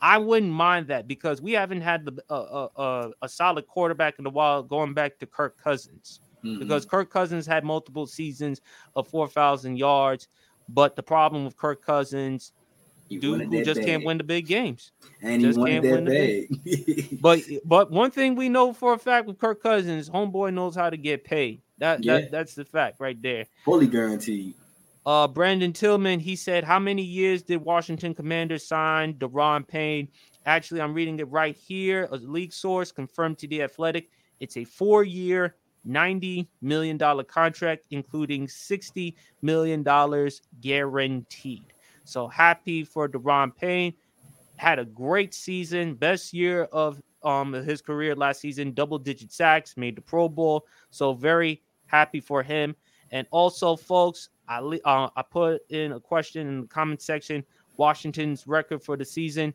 I wouldn't mind that because we haven't had the uh, uh, uh, a solid quarterback in a while going back to Kirk Cousins. Mhm. Because Kirk Cousins had multiple seasons of 4,000 yards, but the problem with Kirk Cousins, dude who just can't win the big games. and just can't that win the big- <laughs> But <laughs> but one thing we know for a fact with Kirk Cousins, homeboy knows how to get paid. That, Yeah. that that's the fact right there. Fully guaranteed. Uh, Brandon Tillman, he said, How many years did Washington Commanders sign Daron Payne? Actually, I'm reading it right here. A league source confirmed to the athletic. It's a four year, $90 million contract, including $60 million guaranteed. So happy for Daron Payne. Had a great season, best year of um his career last season, double digit sacks, made the Pro Bowl. So very happy for him. And also, folks, I uh, I put in a question in the comment section. Washington's record for the season.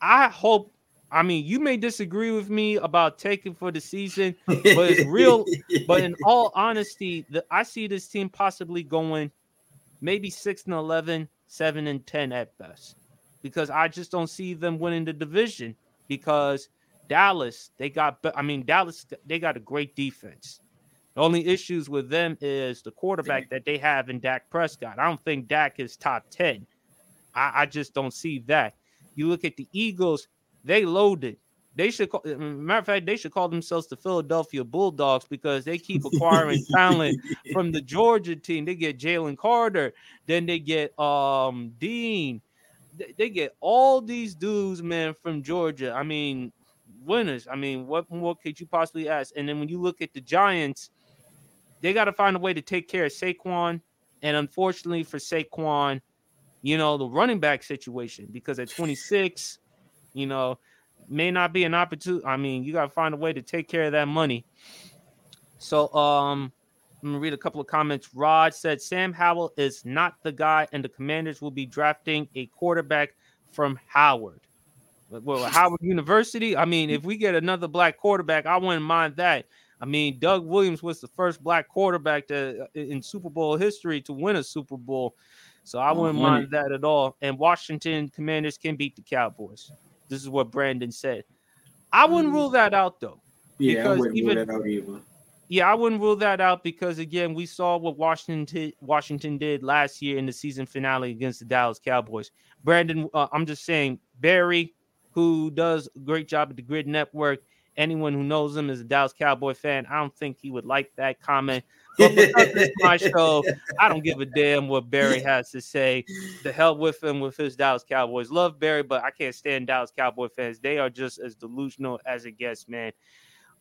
I hope. I mean, you may disagree with me about taking for the season, but it's real. but in <laughs> all honesty, the, I see this team possibly going maybe six and 11, 7 and ten at best, because I just don't see them winning the division. Because Dallas, they got. I mean, Dallas, they got a great defense. The only issues with them is the quarterback that they have in Dak Prescott. I don't think Dak is top 10. I, I just don't see that. You look at the Eagles, they loaded. They should call, matter of fact, they should call themselves the Philadelphia Bulldogs because they keep acquiring <laughs> talent from the Georgia team. They get Jalen Carter, then they get um Dean. They, they get all these dudes, man, from Georgia. I mean, winners. I mean, what more could you possibly ask? And then when you look at the Giants, they got to find a way to take care of Saquon. And unfortunately for Saquon, you know, the running back situation, because at 26, you know, may not be an opportunity. I mean, you got to find a way to take care of that money. So, um, I'm gonna read a couple of comments. Rod said Sam Howell is not the guy, and the commanders will be drafting a quarterback from Howard. Well, Howard University. I mean, if we get another black quarterback, I wouldn't mind that. I mean, Doug Williams was the first black quarterback to in Super Bowl history to win a Super Bowl. So I wouldn't mind that at all. And Washington Commanders can beat the Cowboys. This is what Brandon said. I wouldn't rule that out though. Yeah, I wouldn't rule that out either. Yeah, I wouldn't rule that out because again, we saw what Washington Washington did last year in the season finale against the Dallas Cowboys. Brandon, uh, I'm just saying, Barry, who does a great job at the GRYD Network. Anyone who knows him is a Dallas Cowboy fan. I don't think he would like that comment. But because it's my show, I don't give a damn what Barry <laughs> has to say. The hell with him with his Dallas Cowboys. Love Barry, but I can't stand Dallas Cowboy fans. They are just as delusional as it gets, man.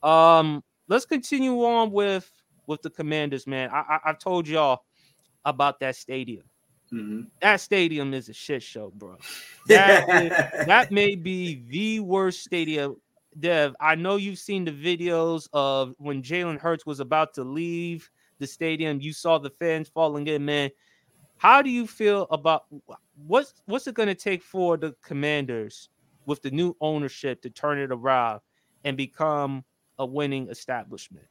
Um, let's continue on with with the Commanders, man. I, I I've told y'all about that stadium. Mhm. That stadium is a shit show, bro. That, is- <laughs> that may be the worst stadium. Dev, I know you've seen the videos of when Jalen Hurts was about to leave the stadium. You saw the fans falling in, man. How do you feel about what's what's it going to take for the Commanders with the new ownership to turn it around and become a winning establishment?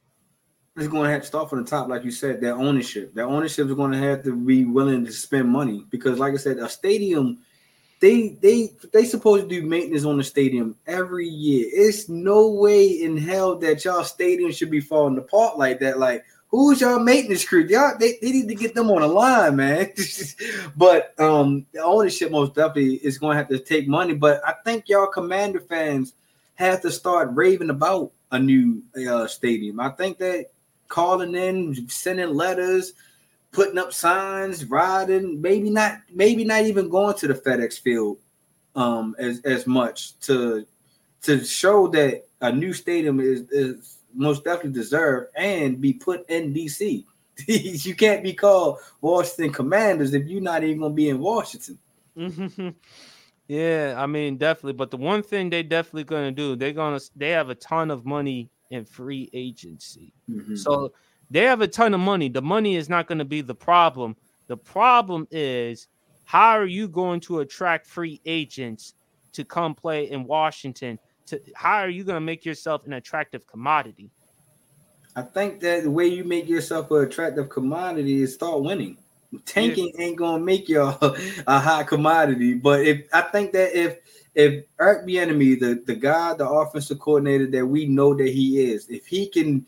It's going to have to start from the top, like you said. That ownership, that ownership is going to have to be willing to spend money because, like I said, a stadium, they they they supposed to do maintenance on the stadium every year. It's no way in hell that y'all stadium should be falling apart like that. Like, who's y'all maintenance crew? Y'all they, they need to get them on the line, man. <laughs> but um, the ownership most definitely is going to have to take money. But I think y'all Commander fans have to start raving about a new uh, stadium. I think that calling in, sending letters, putting up signs, riding, maybe not, maybe not even going to the FedEx field um as as much to to show that a new stadium is is most definitely deserve and be put in DC. <laughs> you can't be called Washington Commanders if you're not even gonna be in Washington. <laughs> yeah, I mean, definitely. But the one thing they definitely gonna do, they're gonna they have a ton of money in free agency. Mhm. So they have a ton of money. The money is not gonna be the problem. The problem is how are you going to attract free agents to come play in Washington? To how are you gonna make yourself an attractive commodity? I think that the way you make yourself an attractive commodity is start winning. Tanking ain't gonna make you <laughs> a, a high commodity, but if I think that if if Eric Bieniemy, the the guy, the offensive coordinator that we know that he is, if he can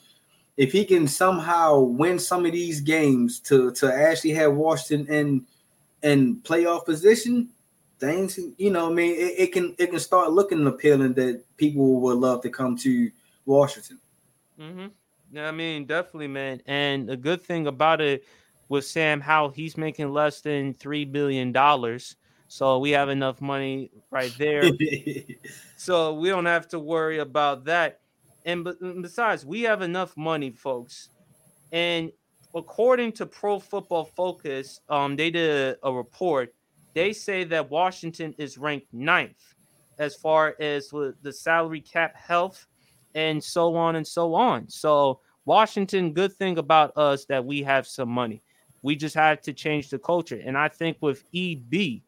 if he can somehow win some of these games to to actually have Washington in in playoff position, things you know, I mean, it, it can it can start looking appealing that people would love to come to Washington. Mm-hmm. Yeah, I mean, definitely, man. And the good thing about it with Sam how he's making less than three billion dollars. So we have enough money right there. <laughs> so we don't have to worry about that. And besides, we have enough money, folks. And according to Pro Football Focus, um, they did a, a report. They say that Washington is ranked ninth as far as the salary cap health and so on and so on. So Washington, good thing about us that we have some money. We just had to change the culture. And I think with EB,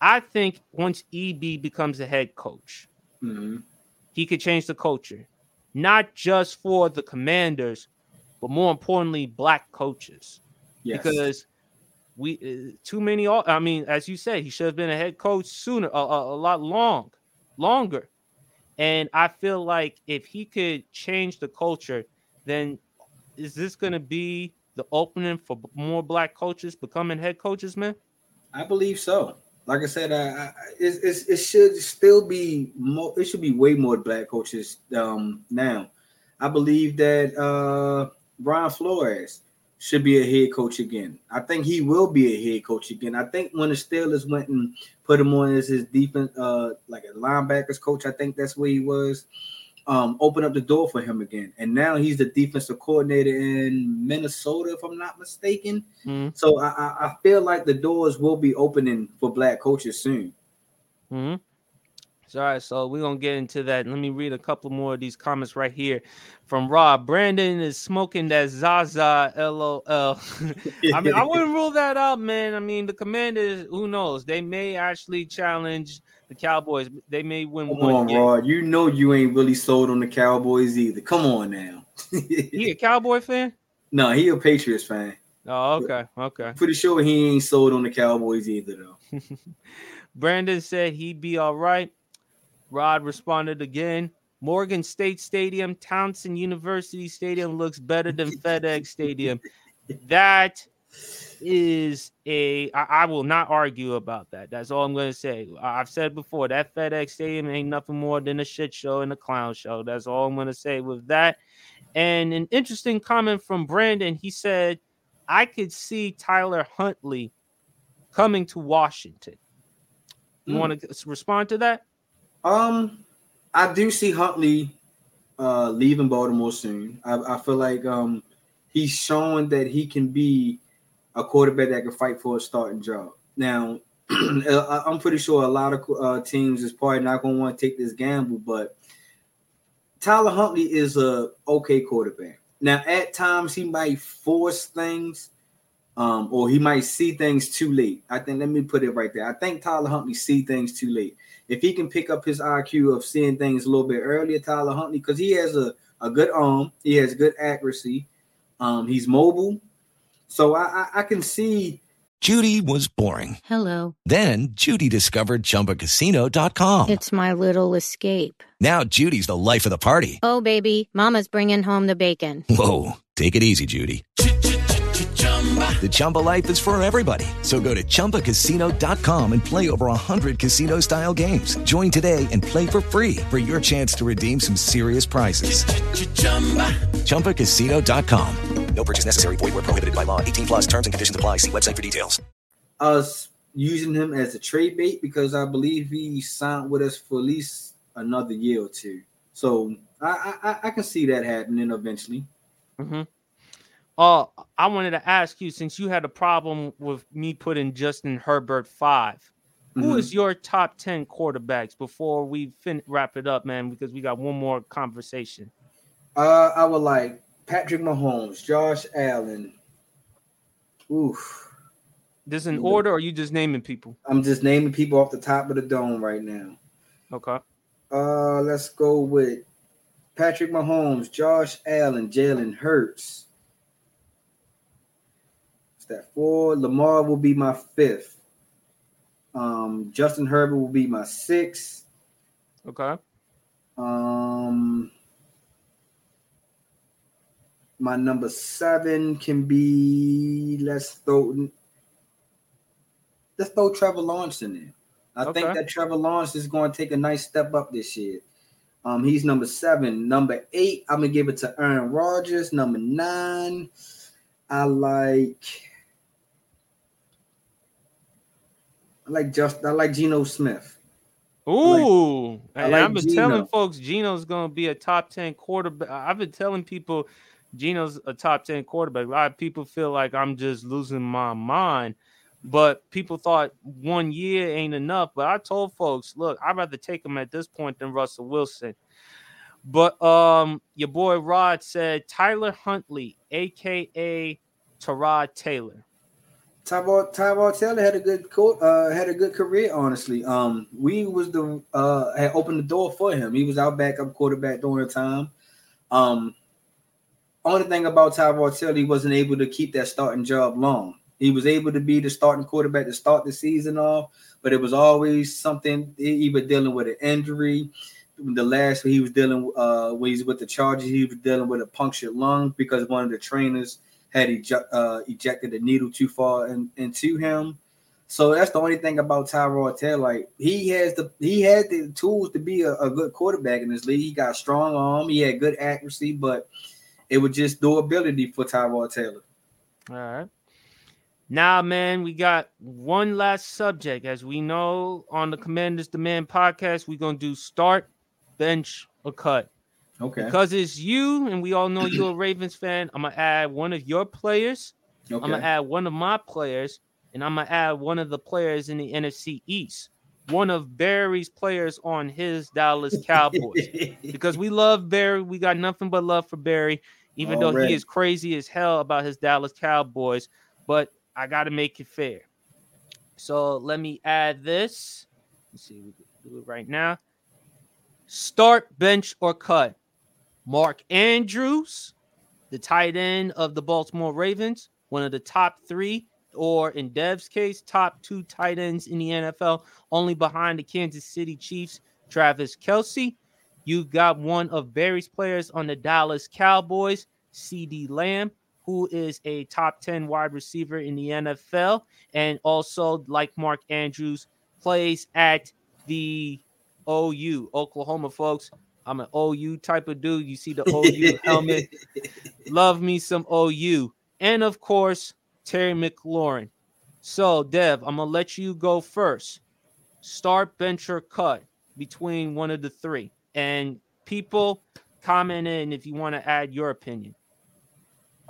I think once EB becomes a head coach, Mhm. he could change the culture, not just for the commanders, but more importantly, black coaches. Yes. Because we uh, too many. I mean, as you said, he should have been a head coach sooner, a, a, a lot long, longer. And I feel like if he could change the culture, then is this going to be the opening for more black coaches becoming head coaches, man? I believe so. Like I said, I, I it should still be more. It should be way more black coaches um, now. I believe that uh, Brian Flores should be a head coach again. I think he will be a head coach again. I think when the Steelers went and put him on as his defense, uh, like a linebackers coach, I think that's where he was. Um, open up the door for him again, and now he's the defensive coordinator in Minnesota, if I'm not mistaken. Mhm. So I, I, I feel like the doors will be opening for black coaches soon. Mm-hmm. All right, so we're gonna get into that. Let me read a couple more of these comments right here from Rob. Brandon is smoking that Zaza LOL. <laughs> I mean, I wouldn't rule that out, man. I mean, the commanders, who knows? They may actually challenge the Cowboys. They may win Come one on, game. Rod. You know you ain't really sold on the Cowboys either. Come on now. <laughs> He a Cowboy fan? no, he a Patriots fan. Oh, okay, okay. Pretty sure he ain't sold on the Cowboys either, though. <laughs> Brandon said he'd be all right. Rod responded again. Morgan State Stadium, Towson University Stadium looks better than FedEx Stadium. That is a. I, I will not argue about that. That's all I'm going to say. I've said before that FedEx Stadium ain't nothing more than a shit show and a clown show. That's all I'm going to say with that. And an interesting comment from Brandon. He said, "I could see Tyler Huntley coming to Washington." You Mm. want to respond to that? Um, I do see Huntley uh leaving Baltimore soon. I, I feel like um he's showing that he can be a quarterback that can fight for a starting job. Now, I- <clears throat> I'm pretty sure a lot of uh, teams is probably not going to want to take this gamble, but Tyler Huntley is a okay quarterback. Now, at times he might force things, um, or he might see things too late. I think let me put it right there. I think Tyler Huntley see things too late. If he can pick up his IQ of seeing things a little bit earlier, Tyler Huntley, because he has a, a good arm, he has good accuracy, um, he's mobile. So I, I, I can see Judy was boring. Hello. Then Judy discovered ChumbaCasino.com. It's my little escape. Now Judy's the life of the party. Oh, baby, Mama's bringing home the bacon. Whoa, take it easy, Judy. The Chumba life is for everybody. So go to ChumbaCasino.com and play over 100 casino style games. Join today and play for free for your chance to redeem some serious prizes. ChumbaCasino.com. No purchase necessary. Void where prohibited by law. 18 plus terms and conditions apply. See website for details. us using him as a trade bait because I believe he signed with us for at least another year or two. So I I, I can see that happening eventually. Mm-hmm. Uh, I wanted to ask you since you had a problem with me putting Justin Herbert 5 Who Mhm. is your top 10 quarterbacks before we fin- wrap it up, man? Because we got one more conversation. Uh, I would like Patrick Mahomes, Josh Allen. Oof. This in order, or you just naming people? I'm just naming people off the top of the dome right now. Okay. Uh, let's go with Patrick Mahomes, Josh Allen, Jalen Hurts. That four? Lamar will be my fifth. Um, Justin Herbert will be my sixth. Okay. Um, my number seven can be let's throw let's throw Trevor Lawrence in there. I think that Trevor Lawrence is going to take a nice step up this year. Um, he's number seven. Number eight, I'm gonna give it to Aaron Rodgers. Number nine, I like I like just I like Geno Smith. Ooh, I and like I've been Geno. telling folks Geno's gonna be a top 10 quarterback. I've been telling people Geno's a top 10 quarterback. A lot of people feel like I'm just losing my mind, but people thought one year ain't enough. But I told folks, look, I'd rather take him at this point than Russell Wilson. But um, your boy Rod said Tyler Huntley, aka Tyrod Taylor. Tyrod Tyrod Taylor had a good co- uh, had a good career. Honestly, um, we was the uh had opened the door for him. He was our backup quarterback during the time. Um, only thing about Tyrod Taylor, he wasn't able to keep that starting job long. He was able to be the starting quarterback to start the season off, but it was always something either dealing with an injury. The last he was dealing uh when he's with the Chargers, he was dealing with a punctured lung because one of the trainers had eje- uh, ejected the needle too far in, into him. So that's the only thing about Tyrod Taylor. Like he has the he had the tools to be a, a good quarterback in this league. He got strong arm, he had good accuracy, but it was just durability for Tyrod Taylor. All right. Now, man, we got one last subject. As we know on the Commanders Demand podcast, we're to do start, bench, or cut. Okay. Because it's you, and we all know you're a Ravens fan, I'm going to add one of your players. Okay. I'm going to add one of my players, and I'm going to add one of the players in the NFC East. One of Barry's players on his Dallas <laughs> Cowboys. because we love Barry. We got nothing but love for Barry, even though Already. he is crazy as hell about his Dallas Cowboys. But I got to make it fair. So let me add this. Let's see, we can do it right now. Start, bench, or cut. Mark Andrews, the tight end of the Baltimore Ravens, one of the top three, or in Dev's case, top two tight ends in the NFL, only behind the Kansas City Chiefs, Travis Kelce. You've got one of Barry's players on the Dallas Cowboys, CeeDee Lamb, who is a top 10 wide receiver in the NFL, and also, like Mark Andrews, plays at the OU, Oklahoma, folks. I'm an OU type of dude. You see the <laughs> OU helmet. Love me some OU. And of course, Terry McLaurin. So, Dev, I'm going to let you go first. Start, bench, or cut between one of the three. And people comment in if you want to add your opinion.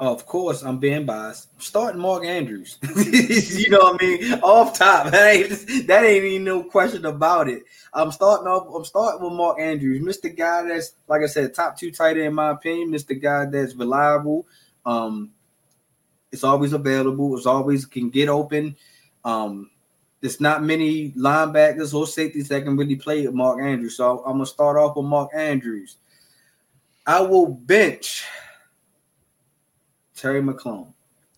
Of course, I'm being biased. Starting Mark Andrews. <laughs> <laughs> you know what I mean? Off top. <laughs> That ain't, that ain't even no question about it. I'm starting off, I'm starting with Mark Andrews. Mr. Guy that's like I said, top two tight end in my opinion. Mr. Guy that's reliable. Um, it's always available, it's always can get open. Um, there's not many linebackers or safeties that can really play with Mark Andrews. So I'm gonna start off with Mark Andrews. I will bench Terry McClone.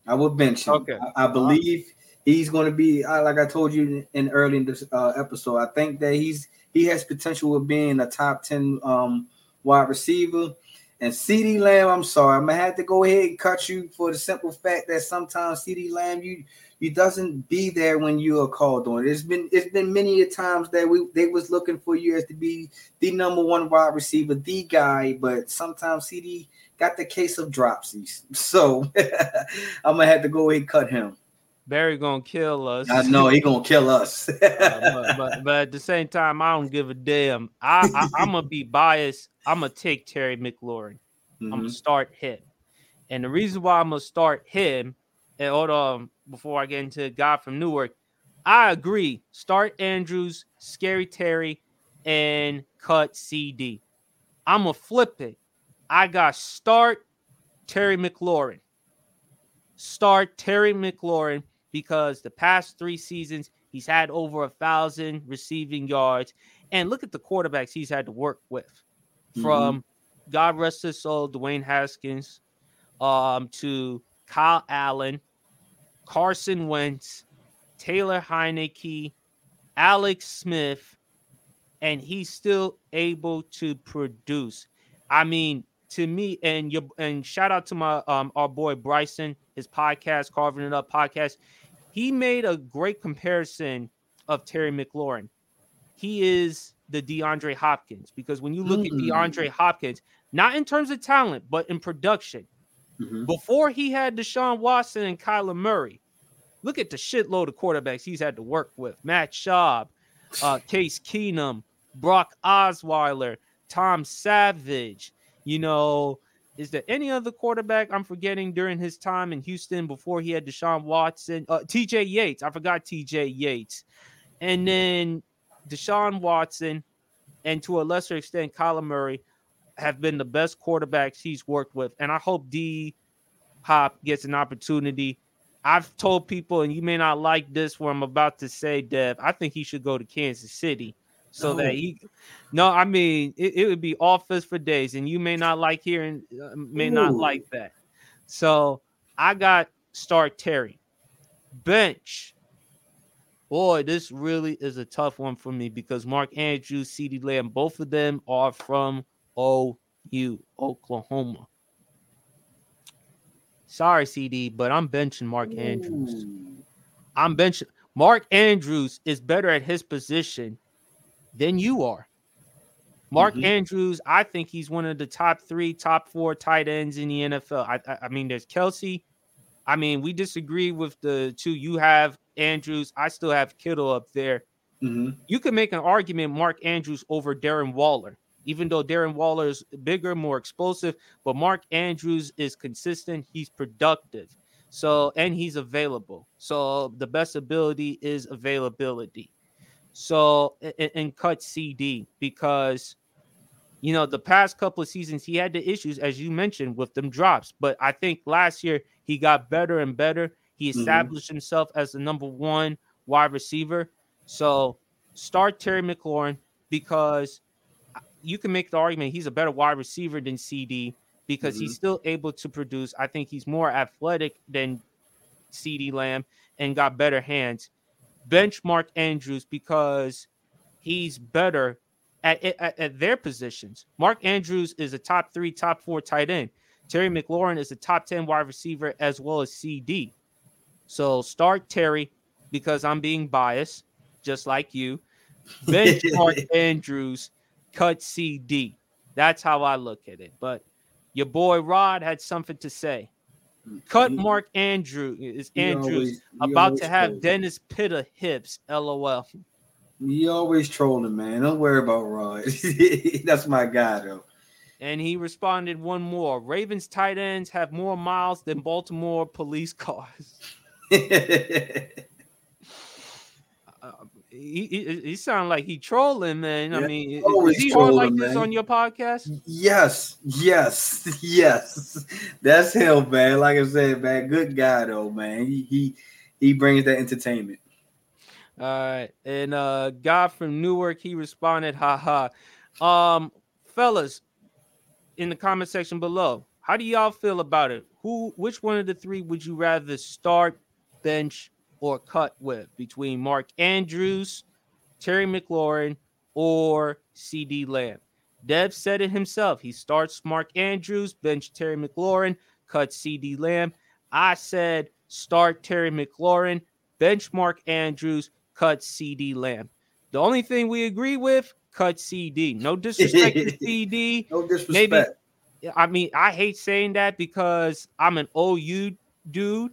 I will bench him. Okay. I, I believe he's going to be like I told you in early in this uh, episode. I think that he's he has potential of being a top ten um, wide receiver. And CeeDee Lamb, I'm sorry, I'm gonna have to go ahead and cut you for the simple fact that sometimes CeeDee Lamb you you doesn't be there when you are called on. It's been it's been many a times that we they was looking for you as to be the number one wide receiver, the guy, but sometimes CeeDee got the case of dropsies. <laughs> So <laughs> I'm gonna have to go ahead and cut him. Barry gonna kill us. I know he gonna kill us. <laughs> Uh, but, but, but at the same time, I don't give a damn. I, I I'm gonna be biased. I'm gonna take Terry McLaurin. I'm Mm-hmm. gonna start him, And the reason why I'm gonna start him, and hold on before I get into guy from Newark, I agree. Start Andrews, Scary Terry, and cut CeeDee. I'm gonna flip it. I got start Terry McLaurin. Start Terry McLaurin because the past three seasons he's had over a thousand receiving yards. And look at the quarterbacks he's had to work with. From mm-hmm. God rest his soul, Dwayne Haskins, um, to Kyle Allen, Carson Wentz, Taylor Heinicke, Alex Smith, and he's still able to produce. I mean, to me, and your and shout out to my um our boy Bryson, his podcast, Carving It Up podcast. He made a great comparison of Terry McLaurin. He is the DeAndre Hopkins because when you look mm. at DeAndre Hopkins, not in terms of talent, but in production, mm-hmm. before he had Deshaun Watson and Kyler Murray, look at the shitload of quarterbacks he's had to work with: Matt Schaub, uh, <sighs> Case Keenum, Brock Osweiler, Tom Savage. You know, is there any other quarterback I'm forgetting during his time in Houston before he had Deshaun Watson? Uh, TJ Yates. I forgot TJ Yates. And then Deshaun Watson and to a lesser extent Kyler Murray have been the best quarterbacks he's worked with. And I hope D Hop gets an opportunity. I've told people, and you may not like this, what I'm about to say, Dev. I think he should go to Kansas City so that he no i mean it, it, would be office for days and you may not like hearing uh, may Ooh. not like that. So i got start terry bench. Boy this really is a tough one for me because mark andrews CeeDee lamb both of them are from ou oklahoma. Sorry CeeDee but i'm benching mark Ooh. andrews i'm benching mark andrews is better at his position than you are. Mark mm-hmm. Andrews, I think he's one of the top three, top four tight ends in the NFL. I, I, I mean, there's Kelce. I mean, we disagree with the two. You have Andrews. I still have Kittle up there. Mm-hmm. You can make an argument Mark Andrews over Darren Waller, even though Darren Waller is bigger, more explosive. But Mark Andrews is consistent. He's productive. So, and he's available. So, the best ability is availability. So and, and cut CeeDee because you know the past couple of seasons he had the issues as you mentioned with them drops, but I think last year he got better and better. He mm-hmm. established mm-hmm. himself as the number one wide receiver. So start Terry McLaurin because you can make the argument he's a better wide receiver than CeeDee because mm-hmm. he's still able to produce. I think he's more athletic than CeeDee Lamb and got better hands benchmark Andrews because he's better at, at, at, their positions. Mark Andrews is a top three, top four tight end. Terry McLaurin is a top 10 wide receiver as well as CeeDee. So start Terry because I'm being biased, just like you. Benchmark <laughs> Andrews, cut CeeDee. That's how I look at it. But your boy Rod had something to say. Cut Mark Andrew is Andrews always, about to have Dennis Pitta hips. LOL. You always trolling, man. Don't worry about Rod. <laughs> That's my guy, though. And he responded one more. Ravens tight ends have more miles than Baltimore police cars. <laughs> he, he, he sound like he trolling, man. I mean, is he hard like this on your podcast? Yes, yes, <laughs> yes. That's him, man. Like I said, man, good guy though, man. He he, he brings that entertainment. All right, and uh, guy from Newark, he responded, "Ha ha." Um, fellas, in the comment section below, how do y'all feel about it? Who, which one of the three would you rather start, bench, or cut with between Mark Andrews, Terry McLaurin, or CeeDee Lamb. Dev said it himself. He starts Mark Andrews, bench Terry McLaurin, cut CeeDee Lamb. I said start Terry McLaurin, bench Mark Andrews, cut CeeDee Lamb. The only thing we agree with, cut CeeDee. No disrespect to <laughs> CeeDee. No disrespect. Maybe I mean I hate saying that because I'm an OU dude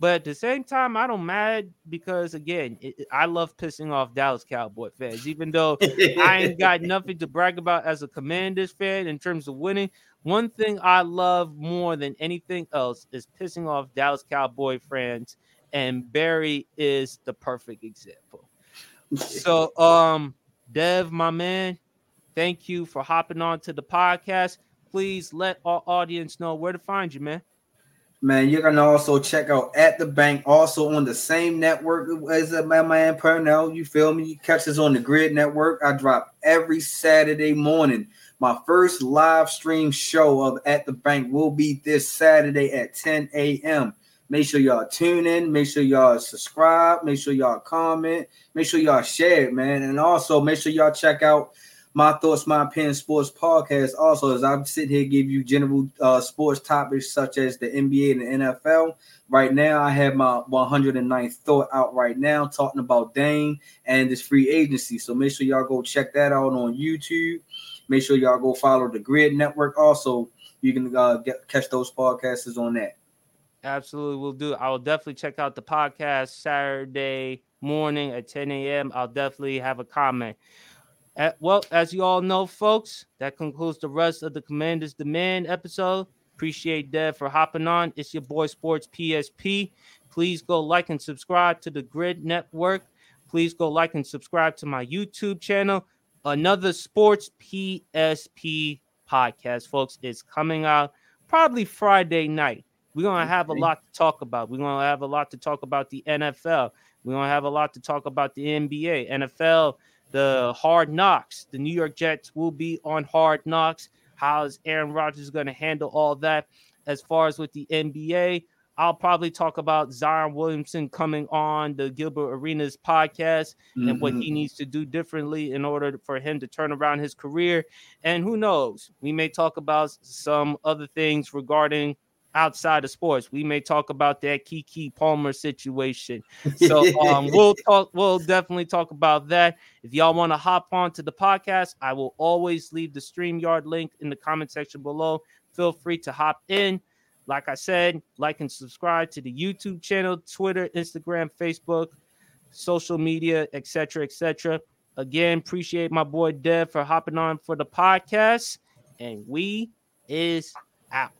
But at the same time, I don't mad because again, it, I love pissing off Dallas Cowboy fans. Even though I ain't got <laughs> nothing to brag about as a Commanders fan in terms of winning, one thing I love more than anything else is pissing off Dallas Cowboy fans, and Barry is the perfect example. So, um, Dev, my man, thank you for hopping on to the podcast. Please let our audience know where to find you, man. Man, you're gonna also check out at the bank, also on the same network as my man Purnell. You feel me? You catch us on the GRYD Network. I drop every Saturday morning. My first live stream show of At the Bank will be this Saturday at 10 a.m. Make sure y'all tune in. Make sure y'all subscribe. Make sure y'all comment. Make sure y'all share man. And also make sure y'all check out my thoughts, my opinion sports podcast. Also, as I'm sitting here, give you general uh, sports topics such as the NBA and the NFL. Right now, I have my 109th thought out right now, talking about Dame and this free agency. So make sure y'all go check that out on YouTube. Make sure y'all go follow the GRYD Network. Also, you can uh, get catch those podcasts on that. Absolutely, we'll do. I will definitely check out the podcast Saturday morning at 10 a.m. I'll definitely have a comment. Uh, well, as you all know, folks, that concludes the rest of the Commanders Demand episode. Appreciate Dev for hopping on. It's your boy Sports PSP. Please go like and subscribe to the GRYD Network. Please go like and subscribe to my YouTube channel. Another Sports PSP podcast, folks, is coming out probably Friday night. We're going to have a lot to talk about. We're going to have a lot to talk about the NFL. We're going to have a lot to talk about the NBA, NFL the hard knocks. The New York Jets will be on hard knocks. How is Aaron Rodgers going to handle all that? As far as with the NBA, I'll probably talk about Zion Williamson coming on the Gilbert Arenas podcast mm-hmm. and what he mm-hmm. needs to do differently in order for him to turn around his career. And who knows, we may talk about some other things regarding outside of sports. We may talk about that Keke Palmer situation. <laughs> So um, we'll talk. We'll definitely talk about that. If y'all want to hop on to the podcast, I will always leave the StreamYard link in the comment section below. Feel free to hop in. Like I said, like and subscribe to the YouTube channel, Twitter, Instagram, Facebook, social media, etc., etc. Again, appreciate my boy Dev for hopping on for the podcast, and we is out.